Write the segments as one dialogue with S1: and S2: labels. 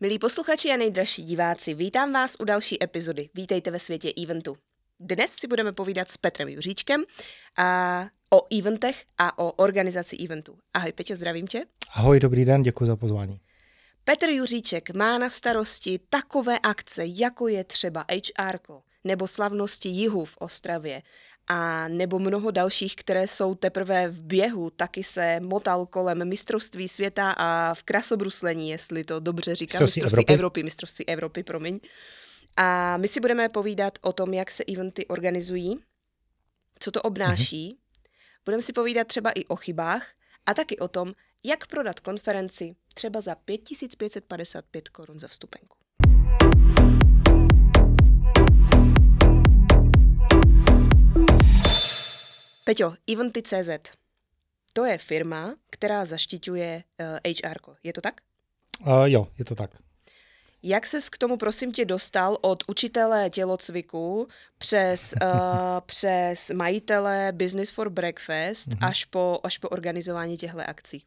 S1: Milí posluchači a nejdražší diváci, vítám vás u další epizody. Vítejte ve světě eventu. Dnes si budeme povídat s Petrem Juříčkem a o eventech a o organizaci eventů. Ahoj Peťo, zdravím tě.
S2: Ahoj, dobrý den, děkuji za pozvání.
S1: Petr Juříček má na starosti takové akce, jako je třeba HR nebo slavnosti jihu v Ostravě a nebo mnoho dalších, které jsou teprve v běhu, taky se motal kolem mistrovství světa a v krasobruslení, jestli to dobře říkám,
S2: mistrovství,
S1: mistrovství
S2: Evropy.
S1: Evropy, mistrovství Evropy, promiň. A my si budeme povídat o tom, jak se eventy organizují, co to obnáší. Mm-hmm. Budeme si povídat třeba i o chybách a taky o tom, jak prodat konferenci třeba za 5555 korun za vstupenku. Peťo, Eventy.cz. To je firma, která zaštiťuje uh, HR. Je to tak?
S2: Uh, jo, je to tak.
S1: Jak ses k tomu, prosím tě, dostal od učitele tělocviku přes, uh, přes majitele Business for Breakfast mm-hmm. až, po, až po organizování těchto akcí?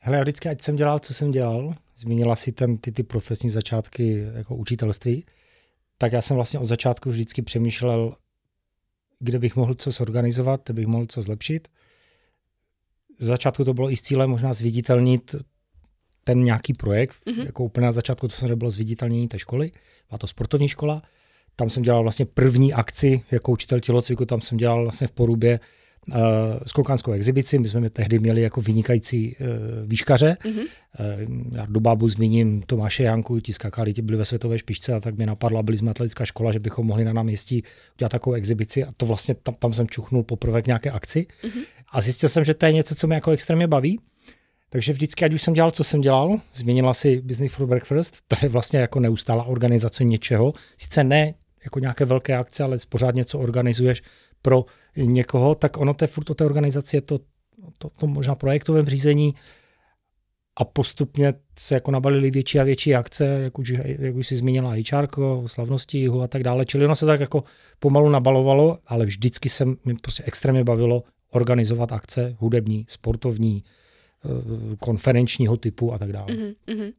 S2: Hele, já vždycky, ať jsem dělal, co jsem dělal, zmínila si ten, ty, ty profesní začátky jako učitelství, tak já jsem vlastně od začátku vždycky přemýšlel, kde bych mohl co zorganizovat, kde bych mohl co zlepšit. Z začátku to bylo i s cílem možná zviditelnit ten nějaký projekt, mm-hmm. jako úplně na začátku to samozřejmě bylo zviditelnění té školy, byla to sportovní škola, tam jsem dělal vlastně první akci jako učitel tělocviku, tam jsem dělal vlastně v Porubě skokanskou exibici, my jsme tehdy měli jako vynikající uh, výškaře, mm-hmm. já do bábu zmíním Tomáše Janku, ti skakali, ti byli ve světové špičce a tak mě napadla, byli jsme atletická škola, že bychom mohli na náměstí udělat takovou exibici a to vlastně tam, tam jsem čuchnul poprvé k nějaké akci. Mm-hmm. a zjistil jsem, že to je něco, co mě jako extrémně baví, takže vždycky, ať už jsem dělal, co jsem dělal, změnila si Business for Breakfast, to je vlastně jako neustálá organizace něčeho, sice ne jako nějaké velké akce, ale pořád něco organizuješ pro někoho, tak ono to je furt o té organizaci, je to, to, to možná projektovém řízení a postupně se jako nabalily větší a větší akce, jak už, jak už si zmínila HR, slavnosti jihu a tak dále, čili ono se tak jako pomalu nabalovalo, ale vždycky se mi prostě extrémně bavilo organizovat akce hudební, sportovní, konferenčního typu a tak dále.
S1: Mm-hmm.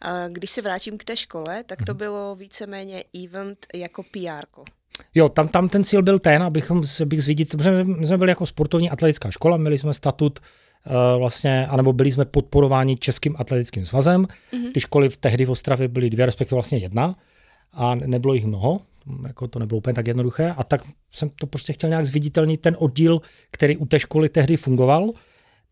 S1: A když se vrátím k té škole, tak to mm-hmm. bylo víceméně event jako PR.
S2: Jo, tam, tam ten cíl byl ten, abychom se bych zvidit, protože my jsme byli jako sportovní atletická škola, měli jsme statut uh, vlastně, anebo byli jsme podporováni Českým atletickým svazem. Mm-hmm. Ty školy v tehdy v Ostravě byly dvě, respektive vlastně jedna a nebylo jich mnoho, jako to nebylo úplně tak jednoduché a tak jsem to prostě chtěl nějak zviditelnit ten oddíl, který u té školy tehdy fungoval,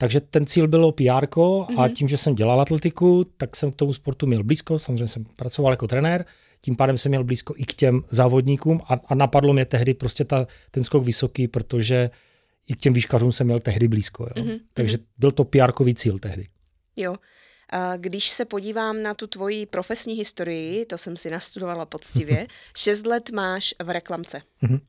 S2: takže ten cíl bylo PR mm-hmm. a tím, že jsem dělal atletiku, tak jsem k tomu sportu měl blízko. Samozřejmě jsem pracoval jako trenér, tím pádem jsem měl blízko i k těm závodníkům a, a napadlo mě tehdy prostě ta, ten skok vysoký, protože i k těm výškařům jsem měl tehdy blízko. Jo. Mm-hmm. Takže byl to pr cíl tehdy.
S1: Jo. A když se podívám na tu tvoji profesní historii, to jsem si nastudovala poctivě, šest let máš v reklamce. Mm-hmm.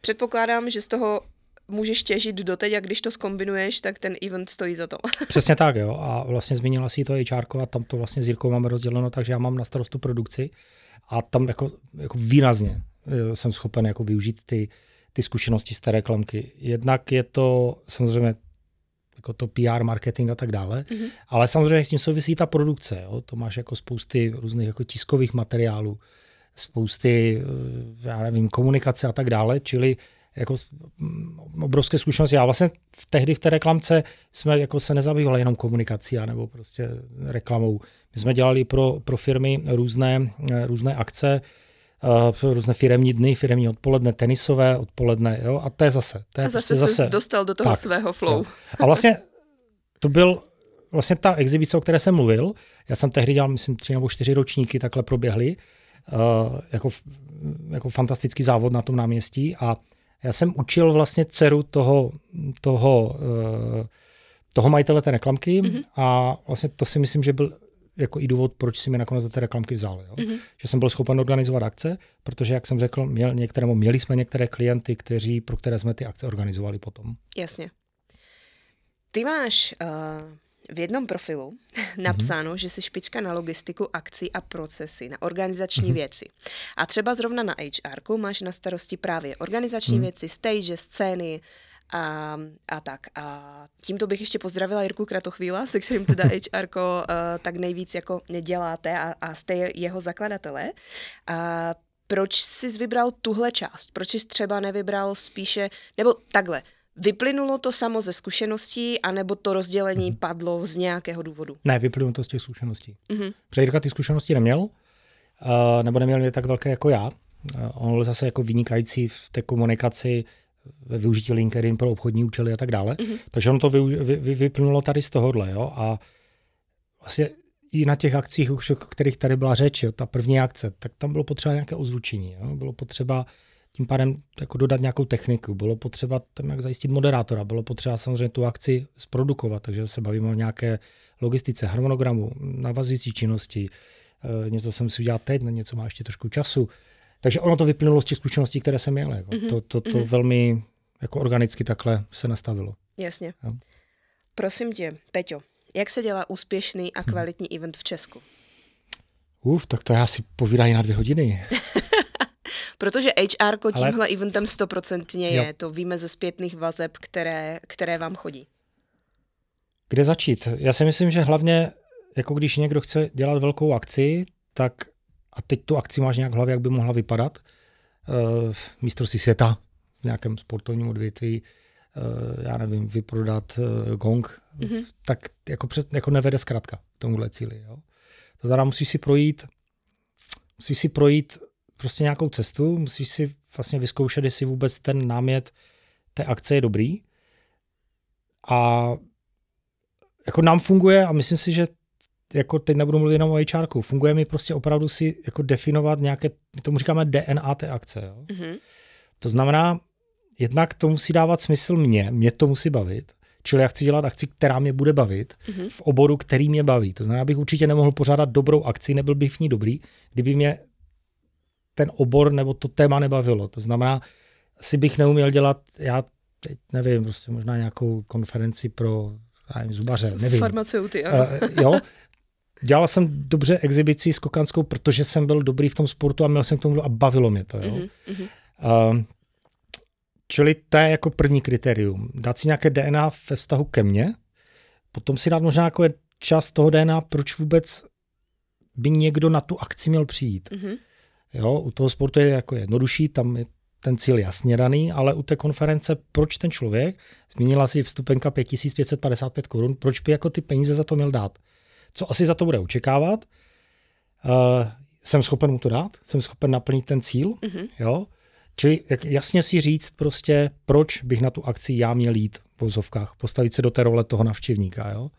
S1: Předpokládám, že z toho můžeš těžit doteď a když to skombinuješ, tak ten event stojí za to.
S2: Přesně tak, jo. A vlastně zmínila si to HR a tam to vlastně s Jirkou máme rozděleno, takže já mám na starostu produkci a tam jako, jako výrazně eh, jsem schopen jako využít ty, ty zkušenosti z té reklamky. Jednak je to samozřejmě jako to PR, marketing a tak dále, mm-hmm. ale samozřejmě s tím souvisí ta produkce. Jo. To máš jako spousty různých jako tiskových materiálů, spousty, eh, já nevím, komunikace a tak dále, čili jako obrovské zkušenosti. Já vlastně v tehdy v té reklamce jsme jako se nezabývali jenom komunikací nebo prostě reklamou. My jsme dělali pro, pro firmy různé, různé akce, uh, různé firemní dny, firemní odpoledne, tenisové odpoledne, jo, a to je zase. To je
S1: a zase, prostě zase dostal do toho tak, svého flow. Jo.
S2: A vlastně to byl vlastně ta exibice, o které jsem mluvil. Já jsem tehdy dělal, myslím, tři nebo čtyři ročníky, takhle proběhly, uh, jako, jako fantastický závod na tom náměstí a já jsem učil vlastně dceru toho, toho, eh, toho majitele té reklamky mm-hmm. a vlastně to si myslím, že byl jako i důvod, proč si mi nakonec za té reklamky vzal. Jo? Mm-hmm. Že jsem byl schopen organizovat akce, protože, jak jsem řekl, měl některé, měli jsme některé klienty, kteří, pro které jsme ty akce organizovali potom.
S1: Jasně. Ty máš uh v jednom profilu napsáno, mm-hmm. že jsi špička na logistiku, akcí a procesy, na organizační mm-hmm. věci. A třeba zrovna na HR máš na starosti právě organizační mm-hmm. věci, stage, scény a, a tak. A tímto bych ještě pozdravila Jirku Kratochvíla, se kterým teda HR uh, tak nejvíc jako děláte a, a jste jeho zakladatelé. A proč jsi vybral tuhle část? Proč jsi třeba nevybral spíše, nebo takhle, Vyplynulo to samo ze zkušeností, anebo to rozdělení mm-hmm. padlo z nějakého důvodu?
S2: Ne, vyplynulo to z těch zkušeností. Mm-hmm. Protože Jirka ty zkušenosti neměl, uh, nebo neměl mě tak velké jako já. Uh, on byl zase jako vynikající v té komunikaci ve využití LinkedIn pro obchodní účely a tak dále. Mm-hmm. Takže on to vy, vy, vy, vyplynulo tady z tohohle. Jo? A vlastně i na těch akcích, o kterých tady byla řeč, jo, ta první akce, tak tam bylo potřeba nějaké ozvučení. Jo? Bylo potřeba tím pádem jako dodat nějakou techniku. Bylo potřeba tam jak zajistit moderátora, bylo potřeba samozřejmě tu akci zprodukovat, takže se bavíme o nějaké logistice, harmonogramu, navazující činnosti, e, něco jsem si udělal teď, na něco má ještě trošku času. Takže ono to vyplynulo z těch zkušeností, které jsem měl. Jako. Mm-hmm. To, to, to mm-hmm. velmi jako organicky takhle se nastavilo.
S1: Jasně. Jo. Prosím tě, Peťo, jak se dělá úspěšný a kvalitní hmm. event v Česku?
S2: Uf, tak to já si povídají na dvě hodiny.
S1: Protože HR tímhle Ale... eventem stoprocentně je, to víme ze zpětných vazeb, které, které vám chodí.
S2: Kde začít? Já si myslím, že hlavně, jako když někdo chce dělat velkou akci, tak a teď tu akci máš nějak v hlavě, jak by mohla vypadat, uh, mistrovství světa v nějakém sportovním odvětví, uh, já nevím, vyprodat uh, gong, mm-hmm. tak jako, před, jako nevede zkrátka tomuhle cíli. Jo? To znamená, musíš si projít musíš si projít prostě nějakou cestu, musíš si vlastně vyzkoušet, jestli vůbec ten námět té akce je dobrý. A jako nám funguje, a myslím si, že jako teď nebudu mluvit jenom o HR, funguje mi prostě opravdu si jako definovat nějaké, my tomu říkáme DNA té akce. Jo? Mm-hmm. To znamená, jednak to musí dávat smysl mě, mě to musí bavit, čili já chci dělat akci, která mě bude bavit, mm-hmm. v oboru, který mě baví. To znamená, bych určitě nemohl pořádat dobrou akci, nebyl bych v ní dobrý, kdyby mě ten obor nebo to téma nebavilo. To znamená, asi bych neuměl dělat, já teď nevím, prostě možná nějakou konferenci pro nevím, zubaře, nevím.
S1: Farmaceuty, ano.
S2: Uh, jo, dělal jsem dobře exibici skokanskou, protože jsem byl dobrý v tom sportu a měl jsem k tomu a bavilo mě to. Jo. Mm-hmm. Uh, čili to je jako první kritérium. Dát si nějaké DNA ve vztahu ke mně, potom si dát možná jako čas toho DNA, proč vůbec by někdo na tu akci měl přijít. Mm-hmm. Jo, u toho sportu je jako jednodušší, tam je ten cíl jasně daný, ale u té konference, proč ten člověk, zmínila si vstupenka 5555 korun, proč by jako ty peníze za to měl dát? Co asi za to bude očekávat? Uh, jsem schopen mu to dát? Jsem schopen naplnit ten cíl? Mm-hmm. Jo? Čili jak jasně si říct prostě, proč bych na tu akci já měl jít v vozovkách, postavit se do té role toho navštěvníka. Jo?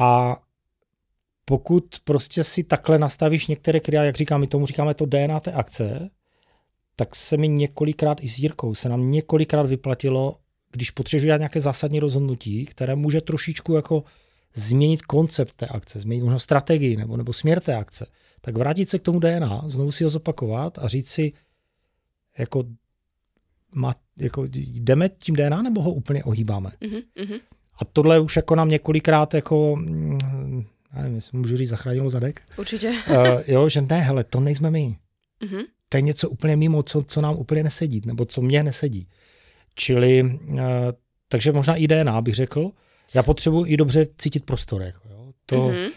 S2: A pokud prostě si takhle nastavíš některé kritéria, jak říkám, my tomu říkáme to DNA té akce, tak se mi několikrát i s Jirkou se nám několikrát vyplatilo, když potřebuji dělat nějaké zásadní rozhodnutí, které může trošičku jako změnit koncept té akce, změnit možná strategii nebo, nebo směr té akce, tak vrátit se k tomu DNA, znovu si ho zopakovat a říct si, jako, má, jako jdeme tím DNA nebo ho úplně ohýbáme. Mm-hmm. A tohle už jako nám několikrát jako mm, já nevím, jestli můžu říct, zachránilo zadek.
S1: Určitě.
S2: uh, jo, že ne, hele, to nejsme my. Uh-huh. To je něco úplně mimo, co, co nám úplně nesedí, nebo co mě nesedí. Čili, uh, takže možná i DNA bych řekl. Já potřebuji i dobře cítit prostor. Jako, jo. To, uh-huh.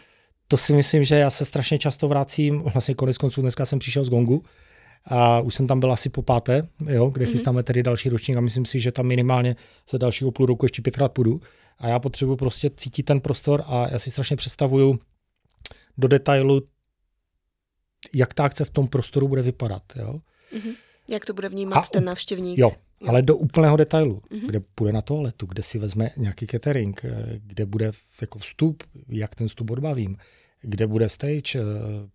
S2: to si myslím, že já se strašně často vracím, vlastně konec konců dneska jsem přišel z Gongu, a už jsem tam byl asi po páté, jo, kde mm-hmm. chystáme tedy další ročník a myslím si, že tam minimálně za dalšího půl roku ještě pětkrát půjdu a já potřebuji prostě cítit ten prostor a já si strašně představuju do detailu, jak ta akce v tom prostoru bude vypadat. Jo?
S1: Mm-hmm. Jak to bude vnímat a, ten návštěvník.
S2: Jo, jo, ale do úplného detailu, mm-hmm. kde půjde na toaletu, kde si vezme nějaký catering, eh, kde bude jako vstup, jak ten vstup odbavím, kde bude stage, eh,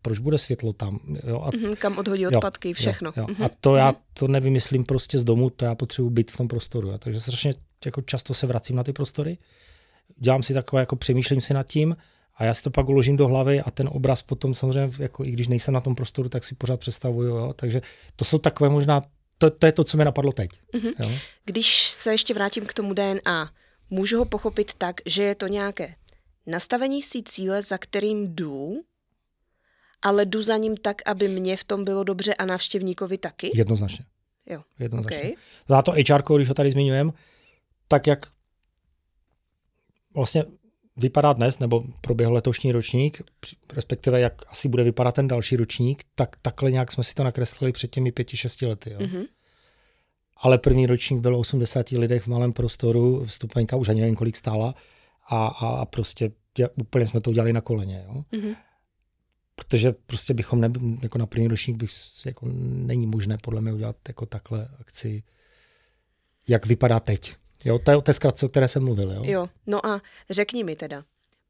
S2: proč bude světlo tam. Jo, a,
S1: mm-hmm, kam odhodí odpadky, jo, všechno.
S2: Jo, jo. Mm-hmm. A to já mhm. to nevymyslím prostě z domu, to já potřebuji být v tom prostoru. Jo. Takže strašně jako často se vracím na ty prostory, dělám si takové, jako přemýšlím si nad tím a já si to pak uložím do hlavy a ten obraz potom samozřejmě, jako i když nejsem na tom prostoru, tak si pořád představuju. Jo. Takže to jsou takové možná, to, to je to, co mi napadlo teď. Mm-hmm. Jo.
S1: Když se ještě vrátím k tomu DNA, můžu ho pochopit tak, že je to nějaké nastavení si cíle, za kterým jdu, ale jdu za ním tak, aby mě v tom bylo dobře a návštěvníkovi taky?
S2: Jednoznačně.
S1: Jo,
S2: Jednoznačně.
S1: okay.
S2: Za to HR, když ho tady zmiňujeme, tak jak vlastně vypadá dnes, nebo proběhl letošní ročník, respektive jak asi bude vypadat ten další ročník, tak takhle nějak jsme si to nakreslili před těmi pěti, šesti lety. Jo. Mm-hmm. Ale první ročník byl 80 lidech v malém prostoru, vstupenka už ani nevím, kolik stála a, a, a prostě úplně jsme to udělali na koleně. Jo. Mm-hmm. Protože prostě bychom, ne, jako na první ročník bych, jako není možné podle mě udělat jako takhle akci, jak vypadá teď. Jo, to je o té zkratce, o které jsem mluvil. Jo?
S1: jo, no a řekni mi teda,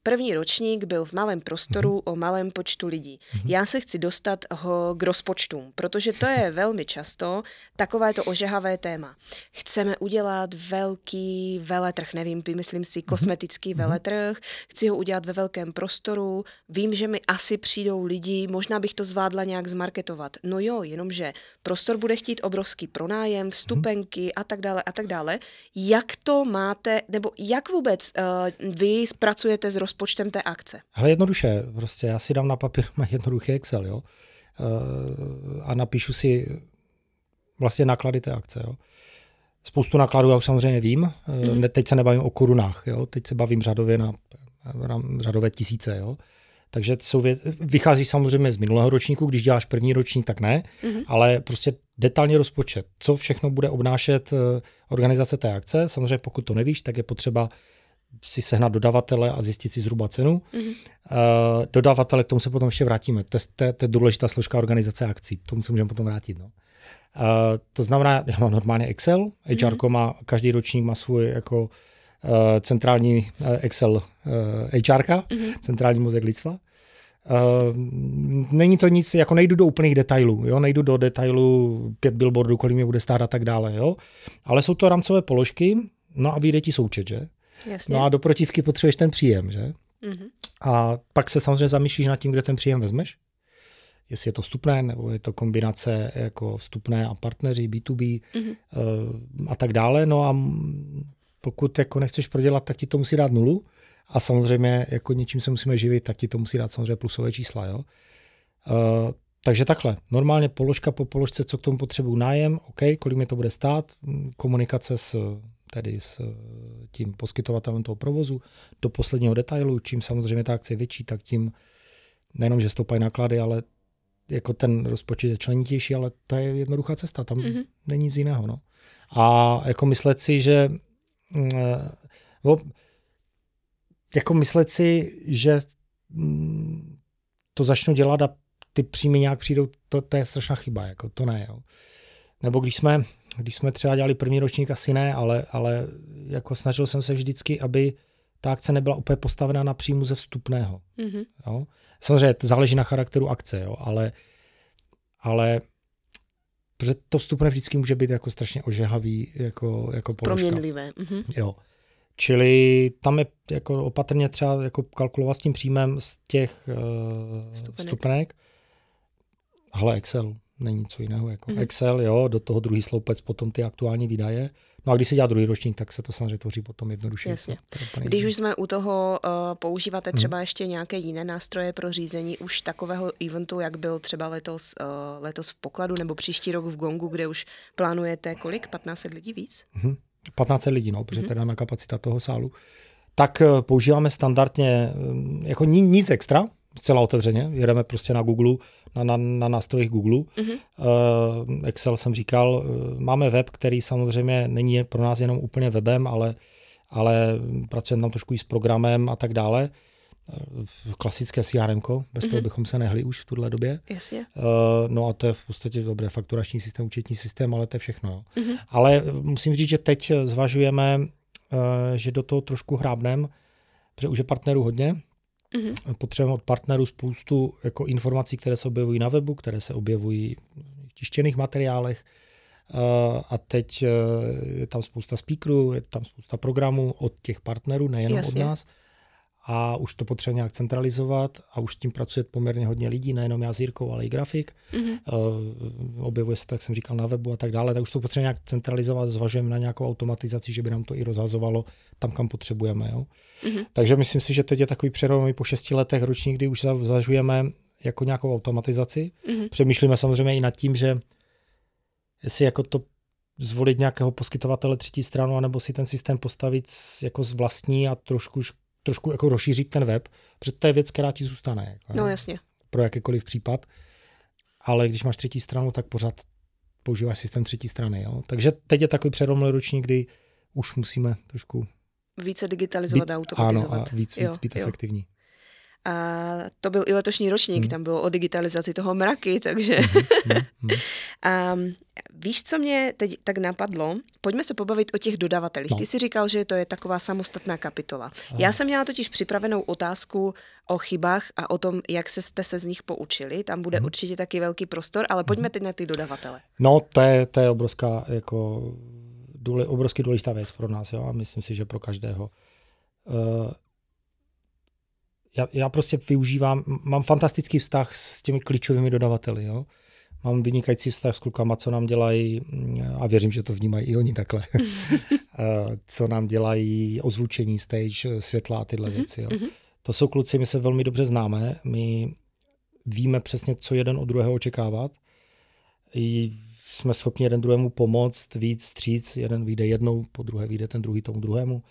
S1: První ročník byl v malém prostoru mm-hmm. o malém počtu lidí. Mm-hmm. Já se chci dostat ho k rozpočtům, protože to je velmi často takové to ožehavé téma. Chceme udělat velký veletrh, nevím, vymyslím si mhm. kosmetický mm-hmm. veletrh, chci ho udělat ve velkém prostoru, vím, že mi asi přijdou lidi, možná bych to zvládla nějak zmarketovat. No jo, jenomže prostor bude chtít obrovský pronájem, vstupenky mm-hmm. a tak dále a tak dále. Jak to máte, nebo jak vůbec uh, vy pracujete s rozpočtem rozpočtem té akce?
S2: Hele, jednoduše, prostě já si dám na papír má jednoduchý Excel, jo, eh, a napíšu si vlastně náklady té akce, jo. Spoustu nákladů já už samozřejmě vím, mm. teď se nebavím o korunách, jo, teď se bavím řadově na, na řadové tisíce, jo. Takže jsou věc, vychází samozřejmě z minulého ročníku, když děláš první ročník, tak ne, mm-hmm. ale prostě detailní rozpočet, co všechno bude obnášet eh, organizace té akce. Samozřejmě pokud to nevíš, tak je potřeba si sehnat dodavatele a zjistit si zhruba cenu. Mm-hmm. Uh, dodavatele, k tomu se potom ještě vrátíme. To, to, to je důležitá složka organizace akcí, k tomu se můžeme potom vrátit. No. Uh, to znamená, já mám normálně Excel, HR mm-hmm. má, každý ročník má svůj jako uh, centrální uh, Excel uh, HR, mm-hmm. centrální mozek lidstva. Uh, není to nic, jako nejdu do úplných detailů, jo, nejdu do detailu pět billboardů, kolik mě bude stát a tak dále, jo, ale jsou to rámcové položky, no a vyjde ti součet, že?
S1: Jasně.
S2: No a do protivky potřebuješ ten příjem, že? Mm-hmm. A pak se samozřejmě zamýšlíš nad tím, kde ten příjem vezmeš. Jestli je to vstupné, nebo je to kombinace jako vstupné a partneři, B2B mm-hmm. uh, a tak dále. No a pokud jako nechceš prodělat, tak ti to musí dát nulu. A samozřejmě, jako něčím se musíme živit, tak ti to musí dát samozřejmě plusové čísla. Jo? Uh, takže takhle, normálně položka po položce, co k tomu potřebuju nájem, OK, kolik mi to bude stát, komunikace s tedy s eh, tím poskytovatelem toho provozu do posledního detailu. Čím samozřejmě ta akce je větší, tak tím nejenom, že stoupají náklady, ale jako ten rozpočet je členitější, ale to je jednoduchá cesta, tam mm-hmm. není nic jiného. No. A jako myslet si, že no, jako myslet si, že mm, to začnu dělat a ty příjmy nějak přijdou, to, to je strašná chyba, jako to ne. Jo. Nebo když jsme když jsme třeba dělali první ročník, asi ne, ale, ale jako snažil jsem se vždycky, aby ta akce nebyla úplně postavená na příjmu ze vstupného. Mm-hmm. Jo? Samozřejmě to záleží na charakteru akce, jo? ale, ale protože to vstupné vždycky může být jako strašně ožehavý jako, jako položka.
S1: Proměnlivé. Mm-hmm.
S2: Jo. Čili tam je jako opatrně třeba jako kalkulovat s tím příjmem z těch uh, vstupenek. vstupenek. Hle, Excel není co jiného. Jako mm-hmm. Excel, jo, do toho druhý sloupec, potom ty aktuální výdaje. No a když se dělá druhý ročník, tak se to samozřejmě tvoří potom jednoduše.
S1: Jasně. Když už jsme u toho, uh, používáte mhm. třeba mm. ještě nějaké jiné nástroje pro řízení už takového eventu, jak byl třeba letos, uh, letos v Pokladu nebo příští rok v Gongu, kde už plánujete kolik? 15 lidí víc?
S2: Mm-hmm. 15 lidí, no, protože mm-hmm. teda na kapacita toho sálu. Tak uh, používáme standardně jako nic extra, zcela otevřeně, jedeme prostě na Google, na, na, na nástrojích Google. Mm-hmm. Uh, Excel jsem říkal, uh, máme web, který samozřejmě není pro nás jenom úplně webem, ale, ale pracujeme tam trošku i s programem a tak dále. Uh, klasické CRM, bez mm-hmm. toho bychom se nehli už v tuhle době.
S1: Jasně.
S2: Uh, no a to je v podstatě dobré fakturační systém, účetní systém, ale to je všechno. Jo. Mm-hmm. Ale musím říct, že teď zvažujeme, uh, že do toho trošku hrábnem, protože už je partnerů hodně, Mm-hmm. Potřebujeme od partnerů spoustu jako informací, které se objevují na webu, které se objevují v tištěných materiálech. Uh, a teď uh, je tam spousta speakerů, je tam spousta programů od těch partnerů, nejenom Jasně. od nás a už to potřebuje nějak centralizovat a už s tím pracuje poměrně hodně lidí, nejenom já s Jirkou, ale i grafik. Mm-hmm. Uh, objevuje se, tak jsem říkal, na webu a tak dále, tak už to potřebuje nějak centralizovat, zvažujeme na nějakou automatizaci, že by nám to i rozhazovalo tam, kam potřebujeme. Jo? Mm-hmm. Takže myslím si, že teď je takový přeromový po šesti letech ročník, kdy už zvažujeme jako nějakou automatizaci. Mm-hmm. Přemýšlíme samozřejmě i nad tím, že jestli jako to zvolit nějakého poskytovatele třetí stranu, anebo si ten systém postavit jako z vlastní a trošku, trošku jako rozšířit ten web, protože to je věc, která ti zůstane. Jako,
S1: no jasně.
S2: Pro jakýkoliv případ. Ale když máš třetí stranu, tak pořád používáš systém třetí strany. Jo? Takže teď je takový přeromlý roční, kdy už musíme trošku
S1: více digitalizovat
S2: být,
S1: a automatizovat.
S2: Ano, a víc, víc jo, být jo. efektivní.
S1: A to byl i letošní ročník, hmm. tam bylo o digitalizaci toho mraky, takže... Hmm, hmm, a víš, co mě teď tak napadlo? Pojďme se pobavit o těch dodavatelích. No. Ty jsi říkal, že to je taková samostatná kapitola. Aha. Já jsem měla totiž připravenou otázku o chybách a o tom, jak se jste se z nich poučili. Tam bude hmm. určitě taky velký prostor, ale pojďme teď na ty dodavatele.
S2: No, to je, to je obrovská, jako, důle, obrovský důležitá věc pro nás, jo, a myslím si, že pro každého. Uh, já, já prostě využívám, mám fantastický vztah s těmi klíčovými dodavateli, jo. Mám vynikající vztah s klukama, co nám dělají, a věřím, že to vnímají i oni takhle, eh, co nám dělají ozvučení, stage, světla a tyhle mm-hmm. věci. Jo. Mm-hmm. To jsou kluci, my se velmi dobře známe, my víme přesně, co jeden od druhého očekávat. I jsme schopni jeden druhému pomoct, víc stříc, jeden vyjde jednou, po druhé vyjde ten druhý tomu druhému.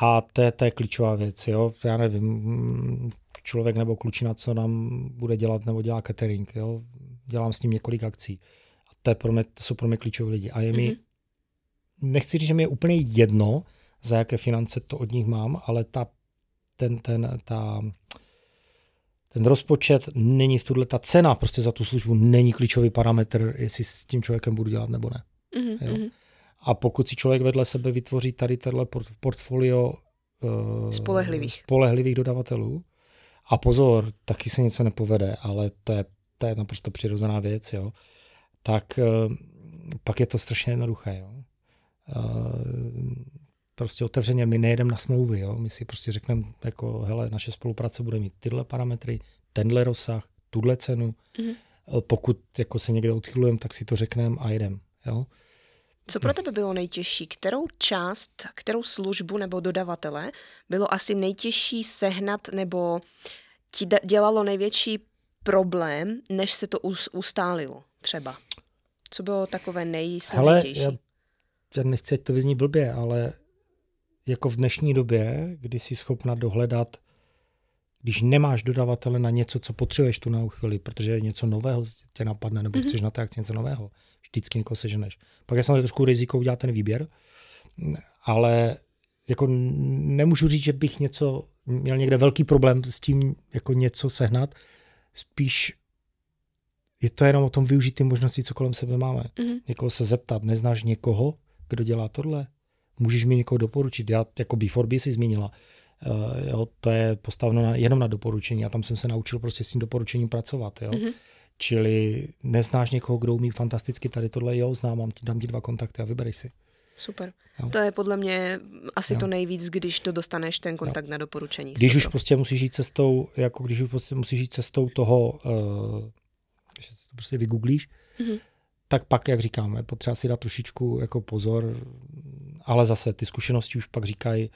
S2: A to je, to je klíčová věc, jo. Já nevím, člověk nebo klučina, co nám bude dělat nebo dělá catering, jo. Dělám s ním několik akcí. A to, je pro mě, to jsou pro mě klíčové lidi. A je mm-hmm. mi, mhm. nechci říct, že mi je úplně jedno, za jaké finance to od nich mám, ale ta, ten, ten, ta, ten rozpočet není v tuhle, ta cena prostě za tu službu není klíčový parametr, jestli s tím člověkem budu dělat nebo ne. Mm-hmm. Jo? Mhm. A pokud si člověk vedle sebe vytvoří tady tenhle portfolio
S1: uh, spolehlivých.
S2: spolehlivých dodavatelů, a pozor, taky se něco nepovede, ale to je, to je naprosto přirozená věc, jo, tak uh, pak je to strašně jednoduché. Jo. Uh, prostě otevřeně my nejedeme na smlouvy, jo? my si prostě řekneme, jako, hele, naše spolupráce bude mít tyhle parametry, tenhle rozsah, tuhle cenu, mm-hmm. pokud jako se někde odchylujeme, tak si to řekneme a jedem. Jo?
S1: Co pro tebe bylo nejtěžší? Kterou část, kterou službu nebo dodavatele bylo asi nejtěžší sehnat nebo ti dělalo největší problém, než se to ustálilo třeba? Co bylo takové nejsložitější?
S2: Hele, já, já nechci, ať to vyzní blbě, ale jako v dnešní době, kdy jsi schopna dohledat, když nemáš dodavatele na něco, co potřebuješ tu na chvíli, protože něco nového tě napadne, nebo mm-hmm. chceš na té akci něco nového, vždycky někoho seženeš. Pak je samozřejmě trošku riziko udělat ten výběr, ale jako nemůžu říct, že bych něco, měl někde velký problém s tím jako něco sehnat, spíš je to jenom o tom využít ty možnosti, co kolem sebe máme. Mm-hmm. Někoho se zeptat, neznáš někoho, kdo dělá tohle? Můžeš mi někoho doporučit? Já jako B4B si zmínila, jo, to je postaveno na, jenom na doporučení a tam jsem se naučil prostě s tím doporučením pracovat. Jo. Mm-hmm. Čili neznáš někoho, kdo umí fantasticky tady tohle, jo, znám, mám ti, dám ti dva kontakty a vybereš si.
S1: Super. Jo. To je podle mě asi jo. to nejvíc, když to dostaneš ten kontakt jo. na doporučení.
S2: Když už prostě musíš jít cestou, jako když už prostě musíš jít cestou toho, uh, když to prostě vygooglíš, mm-hmm. tak pak, jak říkám, je potřeba si dát trošičku jako pozor, ale zase ty zkušenosti už pak říkají,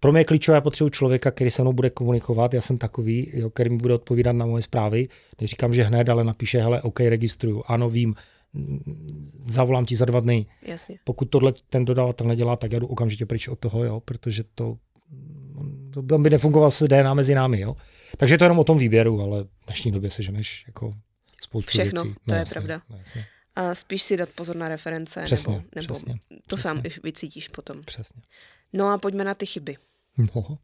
S2: pro mě je klíčové, potřebuji člověka, který se mnou bude komunikovat, já jsem takový, jo, který mi bude odpovídat na moje zprávy. Neříkám, že hned, ale napíše, hele, OK, registruju, ano, vím, zavolám ti za dva dny.
S1: Jasně.
S2: Pokud tohle ten dodavatel nedělá, tak já jdu okamžitě pryč od toho, jo, protože to, to tam by nefungoval se DNA mezi námi. Jo. Takže to je jenom o tom výběru, ale v dnešní době se ženeš jako spoustu
S1: Všechno,
S2: věcí.
S1: to no, je jasně, pravda. No, jasně. A spíš si dát pozor na reference,
S2: přesně,
S1: nebo, nebo
S2: přesně,
S1: to
S2: přesně.
S1: sám vycítíš potom.
S2: Přesně.
S1: No a pojďme na ty chyby.
S2: No,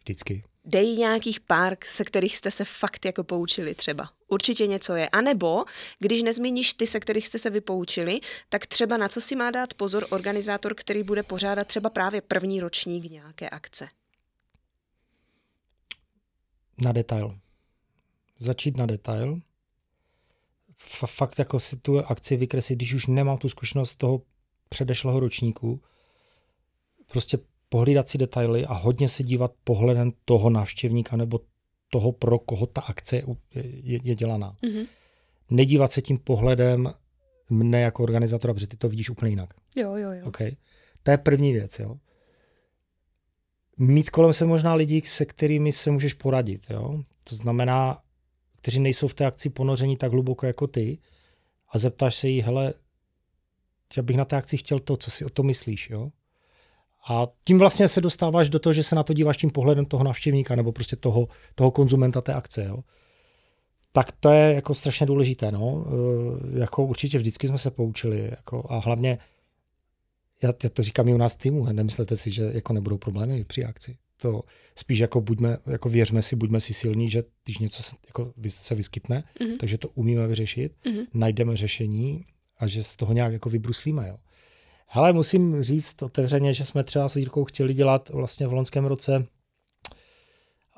S2: vždycky.
S1: Dej nějakých pár, se kterých jste se fakt jako poučili třeba. Určitě něco je. A nebo, když nezmíníš ty, se kterých jste se vypoučili, tak třeba na co si má dát pozor organizátor, který bude pořádat třeba právě první ročník nějaké akce?
S2: Na detail. Začít na detail. Fakt jako si tu akci vykreslit, když už nemám tu zkušenost toho předešlého ročníku, prostě pohlídat si detaily a hodně se dívat pohledem toho návštěvníka nebo toho, pro koho ta akce je, je, je dělaná. Mm-hmm. Nedívat se tím pohledem mne jako organizátora, protože ty to vidíš úplně jinak.
S1: Jo, jo, jo.
S2: Okay? To je první věc, jo. Mít kolem se možná lidi, se kterými se můžeš poradit, jo. To znamená, kteří nejsou v té akci ponoření tak hluboko jako ty, a zeptáš se jí, hele, já bych na té akci chtěl to, co si o to myslíš, jo? A tím vlastně se dostáváš do toho, že se na to díváš tím pohledem toho návštěvníka nebo prostě toho, toho konzumenta té akce, jo? Tak to je jako strašně důležité, no. E, jako určitě vždycky jsme se poučili, jako, a hlavně, já, já to říkám i u nás týmu, nemyslete si, že jako nebudou problémy při akci. To spíš jako buďme, jako věřme si, buďme si silní, že když něco se, jako se vyskytne, mm-hmm. takže to umíme vyřešit, mm-hmm. najdeme řešení a že z toho nějak jako vybruslíme, jo. Hele, musím říct otevřeně, že jsme třeba s Jirkou chtěli dělat vlastně v loňském roce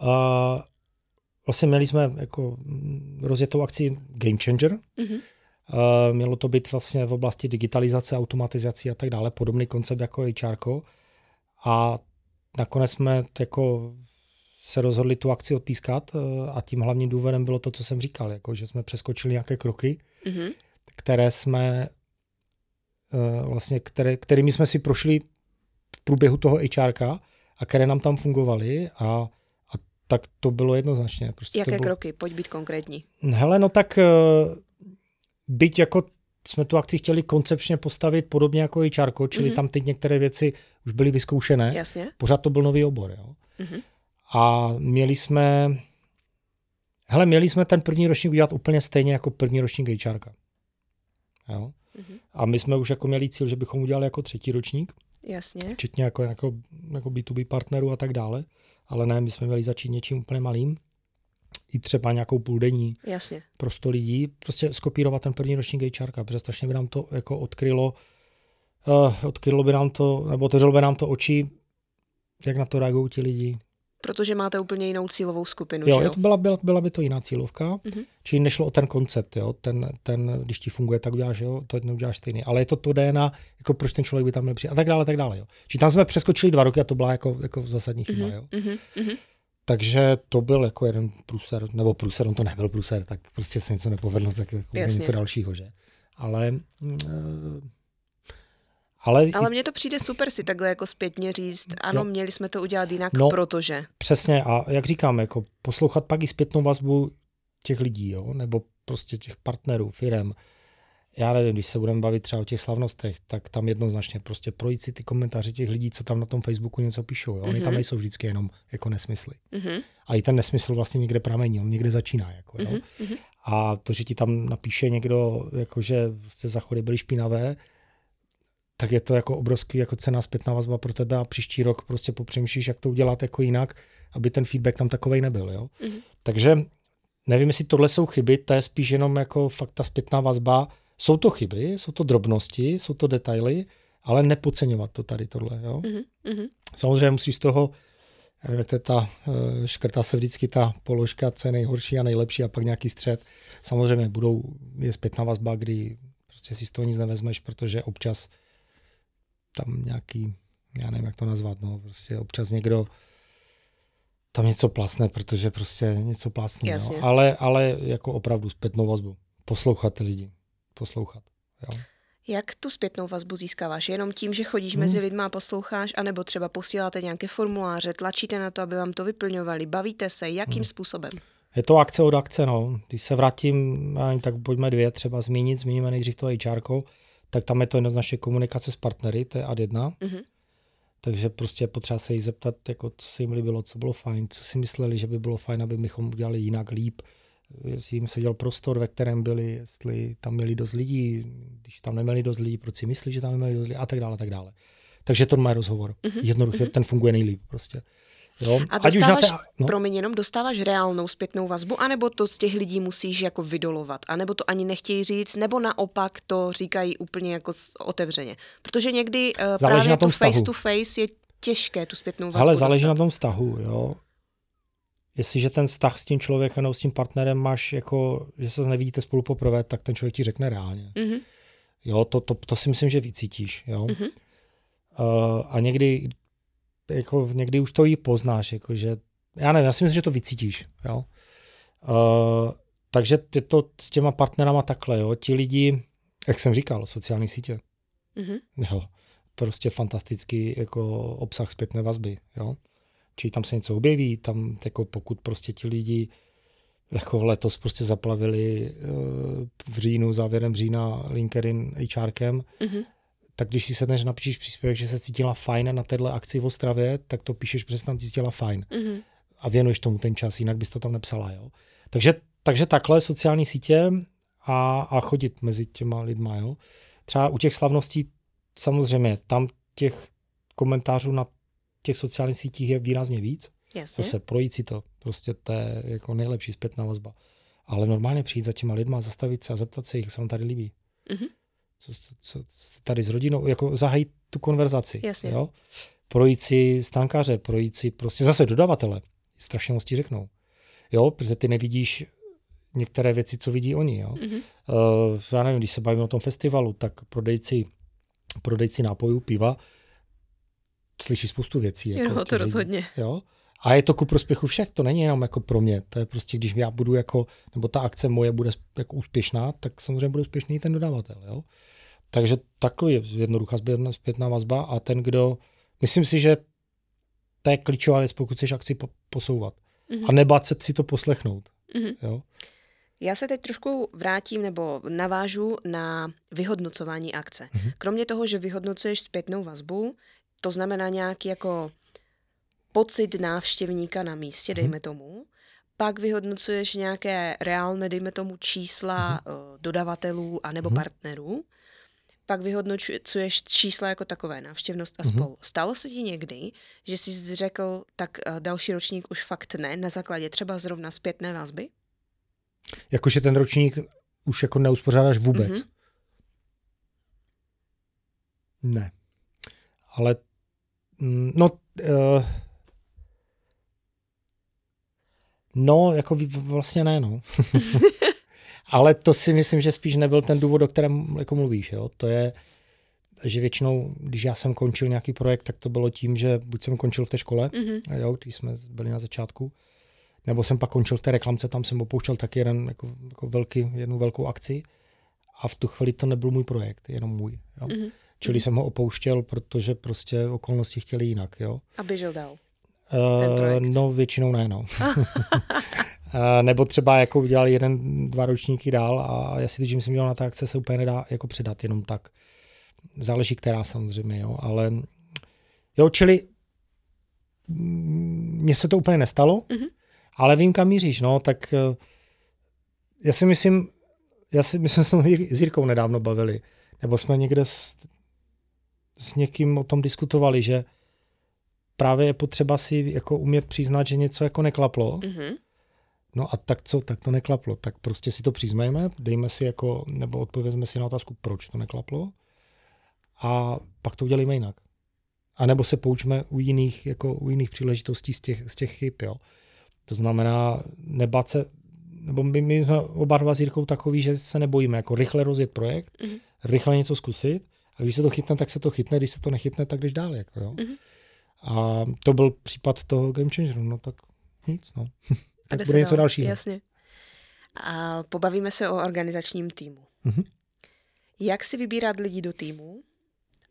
S2: uh, vlastně měli jsme jako rozjetou akci Game Changer. Mm-hmm. Uh, mělo to být vlastně v oblasti digitalizace, automatizace a tak dále, podobný koncept jako HR. A nakonec jsme jako se rozhodli tu akci odpískat uh, a tím hlavním důvodem bylo to, co jsem říkal, jako, že jsme přeskočili nějaké kroky, mm-hmm. které jsme uh, vlastně, které, kterými jsme si prošli v průběhu toho HR a které nám tam fungovaly a tak to bylo jednoznačně.
S1: Prostě Jaké bylo... kroky? Pojď být konkrétní.
S2: Hele, no tak eh, byť jako jsme tu akci chtěli koncepčně postavit podobně jako i Čarko, čili mm-hmm. tam teď některé věci už byly vyzkoušené.
S1: Jasně.
S2: Pořád to byl nový obor. Jo. Mm-hmm. A měli jsme, hele, měli jsme ten první ročník udělat úplně stejně jako první ročník HRka. Jo. Mm-hmm. A my jsme už jako měli cíl, že bychom udělali jako třetí ročník.
S1: Jasně.
S2: Včetně jako, jako, jako B2B partnerů a tak dále ale ne, my jsme měli začít něčím úplně malým, i třeba nějakou půldenní
S1: Jasně.
S2: pro 100 lidí, prostě skopírovat ten první ročník HR, protože strašně by nám to jako odkrylo, uh, odkrylo by nám to, nebo otevřelo by nám to oči, jak na to reagují ti lidi,
S1: Protože máte úplně jinou cílovou skupinu,
S2: jo,
S1: že jo?
S2: Byla, byla, byla by to jiná cílovka, mm-hmm. čili nešlo o ten koncept, jo, ten, ten, když ti funguje, tak uděláš, jo, to neuděláš stejný, ale je to to DNA, jako proč ten člověk by tam měl přijít a tak dále, tak dále, jo. Čili tam jsme přeskočili dva roky a to byla jako, jako zásadní chyba, mm-hmm. jo. Mm-hmm. Takže to byl jako jeden průser, nebo průser, on to nebyl průser, tak prostě se něco nepovedlo, tak jako něco dalšího, že. Ale mm,
S1: ale, Ale mně to přijde super si takhle jako zpětně říct, ano, jo. měli jsme to udělat jinak, no, protože.
S2: Přesně a jak říkám, jako poslouchat pak i zpětnou vazbu těch lidí, jo, nebo prostě těch partnerů, firem. Já nevím, když se budeme bavit třeba o těch slavnostech, tak tam jednoznačně prostě projít si ty komentáře těch lidí, co tam na tom Facebooku něco píšou. Jo? Oni mm-hmm. tam mhm. nejsou vždycky jenom jako nesmysly. Mm-hmm. A i ten nesmysl vlastně někde pramení, on někde začíná. Jako, jo? Mm-hmm. A to, že ti tam napíše někdo, jako, že ty zachody byly špinavé, tak je to jako obrovský jako cena zpětná vazba pro tebe a příští rok prostě popřemýšlíš, jak to udělat jako jinak, aby ten feedback tam takovej nebyl. Jo? Mm-hmm. Takže nevím, jestli tohle jsou chyby, to je spíš jenom jako fakt ta zpětná vazba. Jsou to chyby, jsou to drobnosti, jsou to detaily, ale nepodceňovat to tady tohle. Jo? Mm-hmm. Samozřejmě musíš z toho, jak to je ta, eh, škrtá se vždycky ta položka, co je nejhorší a nejlepší a pak nějaký střed. Samozřejmě budou, je zpětná vazba, kdy prostě si z toho nic nevezmeš, protože občas tam nějaký, já nevím, jak to nazvat, no, prostě občas někdo tam něco plasne, protože prostě něco plasne, no. ale, ale jako opravdu zpětnou vazbu. Poslouchat ty lidi, poslouchat, jo.
S1: Jak tu zpětnou vazbu získáváš? Jenom tím, že chodíš hmm. mezi lidma a posloucháš, anebo třeba posíláte nějaké formuláře, tlačíte na to, aby vám to vyplňovali, bavíte se, jakým hmm. způsobem?
S2: Je to akce od akce, no. Když se vrátím, tak pojďme dvě třeba zmínit, zmíníme nejdřív to HR, tak tam je to jednoznačně komunikace s partnery, to je ad jedna. Mm-hmm. Takže prostě potřeba se jí zeptat, jako, co se jim líbilo, co bylo fajn, co si mysleli, že by bylo fajn, aby bychom udělali jinak, líp, jestli jim seděl prostor, ve kterém byli, jestli tam měli dost lidí, když tam neměli dost lidí, proč si myslí, že tam neměli dost lidí a tak dále, a tak dále. Takže to má rozhovor. Mm-hmm. Jednoduše, mm-hmm. ten funguje nejlíp prostě.
S1: Jo? A Ať už na té, no. promiň, jenom dostáváš reálnou zpětnou vazbu, anebo to z těch lidí musíš jako vydolovat, anebo to ani nechtějí říct, nebo naopak to říkají úplně jako otevřeně. Protože někdy uh, právě na tom face to face je těžké tu zpětnou vazbu
S2: Ale záleží dostat. na tom vztahu, jo. Jestliže ten vztah s tím člověkem nebo s tím partnerem máš jako, že se nevidíte spolu poprvé, tak ten člověk ti řekne reálně. Mm-hmm. Jo, to, to, to si myslím, že vycítíš, jo. Mm-hmm. Uh, a někdy, jako někdy už to i poznáš, jako že, já nevím, já si myslím, že to vycítíš, jo. Uh, takže je to s těma partnerama takhle, jo, ti lidi, jak jsem říkal, sociální sítě, mm-hmm. jo, prostě fantastický jako obsah zpětné vazby, jo. Či tam se něco objeví, tam jako pokud prostě ti lidi jako letos prostě zaplavili uh, v říjnu, závěrem října LinkedIn HRkem,
S1: Mhm.
S2: tak když si sedneš napíšeš příspěvek, že se cítila fajn na téhle akci v Ostravě, tak to píšeš, protože se tam cítila fajn.
S1: Mhm.
S2: A věnuješ tomu ten čas, jinak bys to tam nepsala. Jo? Takže, takže takhle sociální sítě a, a chodit mezi těma lidma. Jo? Třeba u těch slavností samozřejmě, tam těch komentářů na těch sociálních sítích je výrazně víc.
S1: Jasně.
S2: Zase projít si to, prostě to je jako nejlepší zpětná vazba. Ale normálně přijít za těma lidma, zastavit se a zeptat se jich, jak se vám tady líbí.
S1: Mhm.
S2: Co, co, co jste tady s rodinou, jako zahajit tu konverzaci.
S1: Jasně.
S2: Jo? Projít si stánkaře, projít si prostě zase dodavatele. Strašně moc ti řeknou. Jo, protože ty nevidíš některé věci, co vidí oni. Jo?
S1: Mhm.
S2: Uh, já nevím, když se bavíme o tom festivalu, tak prodejci, prodejci nápojů, piva, slyší spoustu věcí. Jako
S1: Jo,
S2: ti
S1: to
S2: lidi.
S1: rozhodně.
S2: Jo? A je to ku prospěchu všech, to není jenom jako pro mě, to je prostě, když já budu jako, nebo ta akce moje bude jako úspěšná, tak samozřejmě bude úspěšný i ten dodavatel. Jo? Takže takový je jednoduchá zpětná- vazba a ten, kdo, myslím si, že to je klíčová věc, pokud chceš akci po- posouvat.
S1: Mhm.
S2: A nebát se si to poslechnout.
S1: Mhm.
S2: Jo?
S1: Já se teď trošku vrátím nebo navážu na vyhodnocování akce.
S2: Mhm.
S1: Kromě toho, že vyhodnocuješ zpětnou vazbu, to znamená nějaký jako pocit návštěvníka na místě, dejme tomu, pak vyhodnocuješ nějaké reálné, dejme tomu, čísla eh, dodavatelů anebo partnerů, pak vyhodnocuješ čísla jako takové, návštěvnost a spol. Stalo se ti někdy, že jsi řekl, tak eh, další ročník už fakt ne, na základě třeba zrovna zpětné vazby?
S2: Jakože ten ročník už jako neuspořádáš vůbec.
S1: Mhm.
S2: Ne. Ale no, uh, no, jako vlastně ne, no. Ale to si myslím, že spíš nebyl ten důvod, o kterém jako mluvíš. Jo? To je, že většinou, když já jsem končil nějaký projekt, tak to bylo tím, že buď jsem končil v té škole,
S1: Mhm.
S2: jo, když jsme byli na začátku, nebo jsem pak končil v té reklamce, tam jsem opouštěl taky jeden, jako, jako velký, jednu velkou akci a v tu chvíli to nebyl můj projekt, jenom můj. Jo.
S1: Mhm.
S2: Čili jsem ho opouštěl, protože prostě okolnosti chtěli jinak. Jo.
S1: A běžel dál. Projekt.
S2: no většinou ne, no. Eh, Nebo třeba jako udělali jeden, dva ročníky dál a já si že jsem dělal na té akce, se úplně nedá jako předat jenom tak. Záleží která samozřejmě, jo, ale jo, čili mm, mně se to úplně nestalo,
S1: Mhm.
S2: ale vím, kam míříš, no, tak eh, já si myslím, já si myslím, že jsme s Jirkou nedávno bavili, nebo jsme někde s, s někým o tom diskutovali, že právě je potřeba si jako umět přiznat, že něco jako neklaplo.
S1: Mhm.
S2: No a tak co, tak to neklaplo. Tak prostě si to přiznajme, dejme si jako, nebo odpovězme si na otázku, proč to neklaplo a pak to udělejme jinak. A nebo se poučme u jiných, jako u jiných příležitostí z těch, z těch chyb, jo. To znamená, nebat se, nebo my, my jsme oba dva s Jirkou takový, že se nebojíme, jako rychle rozjet projekt,
S1: Mhm.
S2: rychle něco zkusit a když se to chytne, tak se to chytne, když se to nechytne, tak jdeš dál, jako jo.
S1: Mhm.
S2: A to byl případ toho Game Changeru, no tak nic, no.
S1: A
S2: tak bude něco
S1: dál.
S2: dalšího.
S1: Jasně. A pobavíme se o organizačním týmu.
S2: Mhm.
S1: Jak si vybírat lidi do týmu?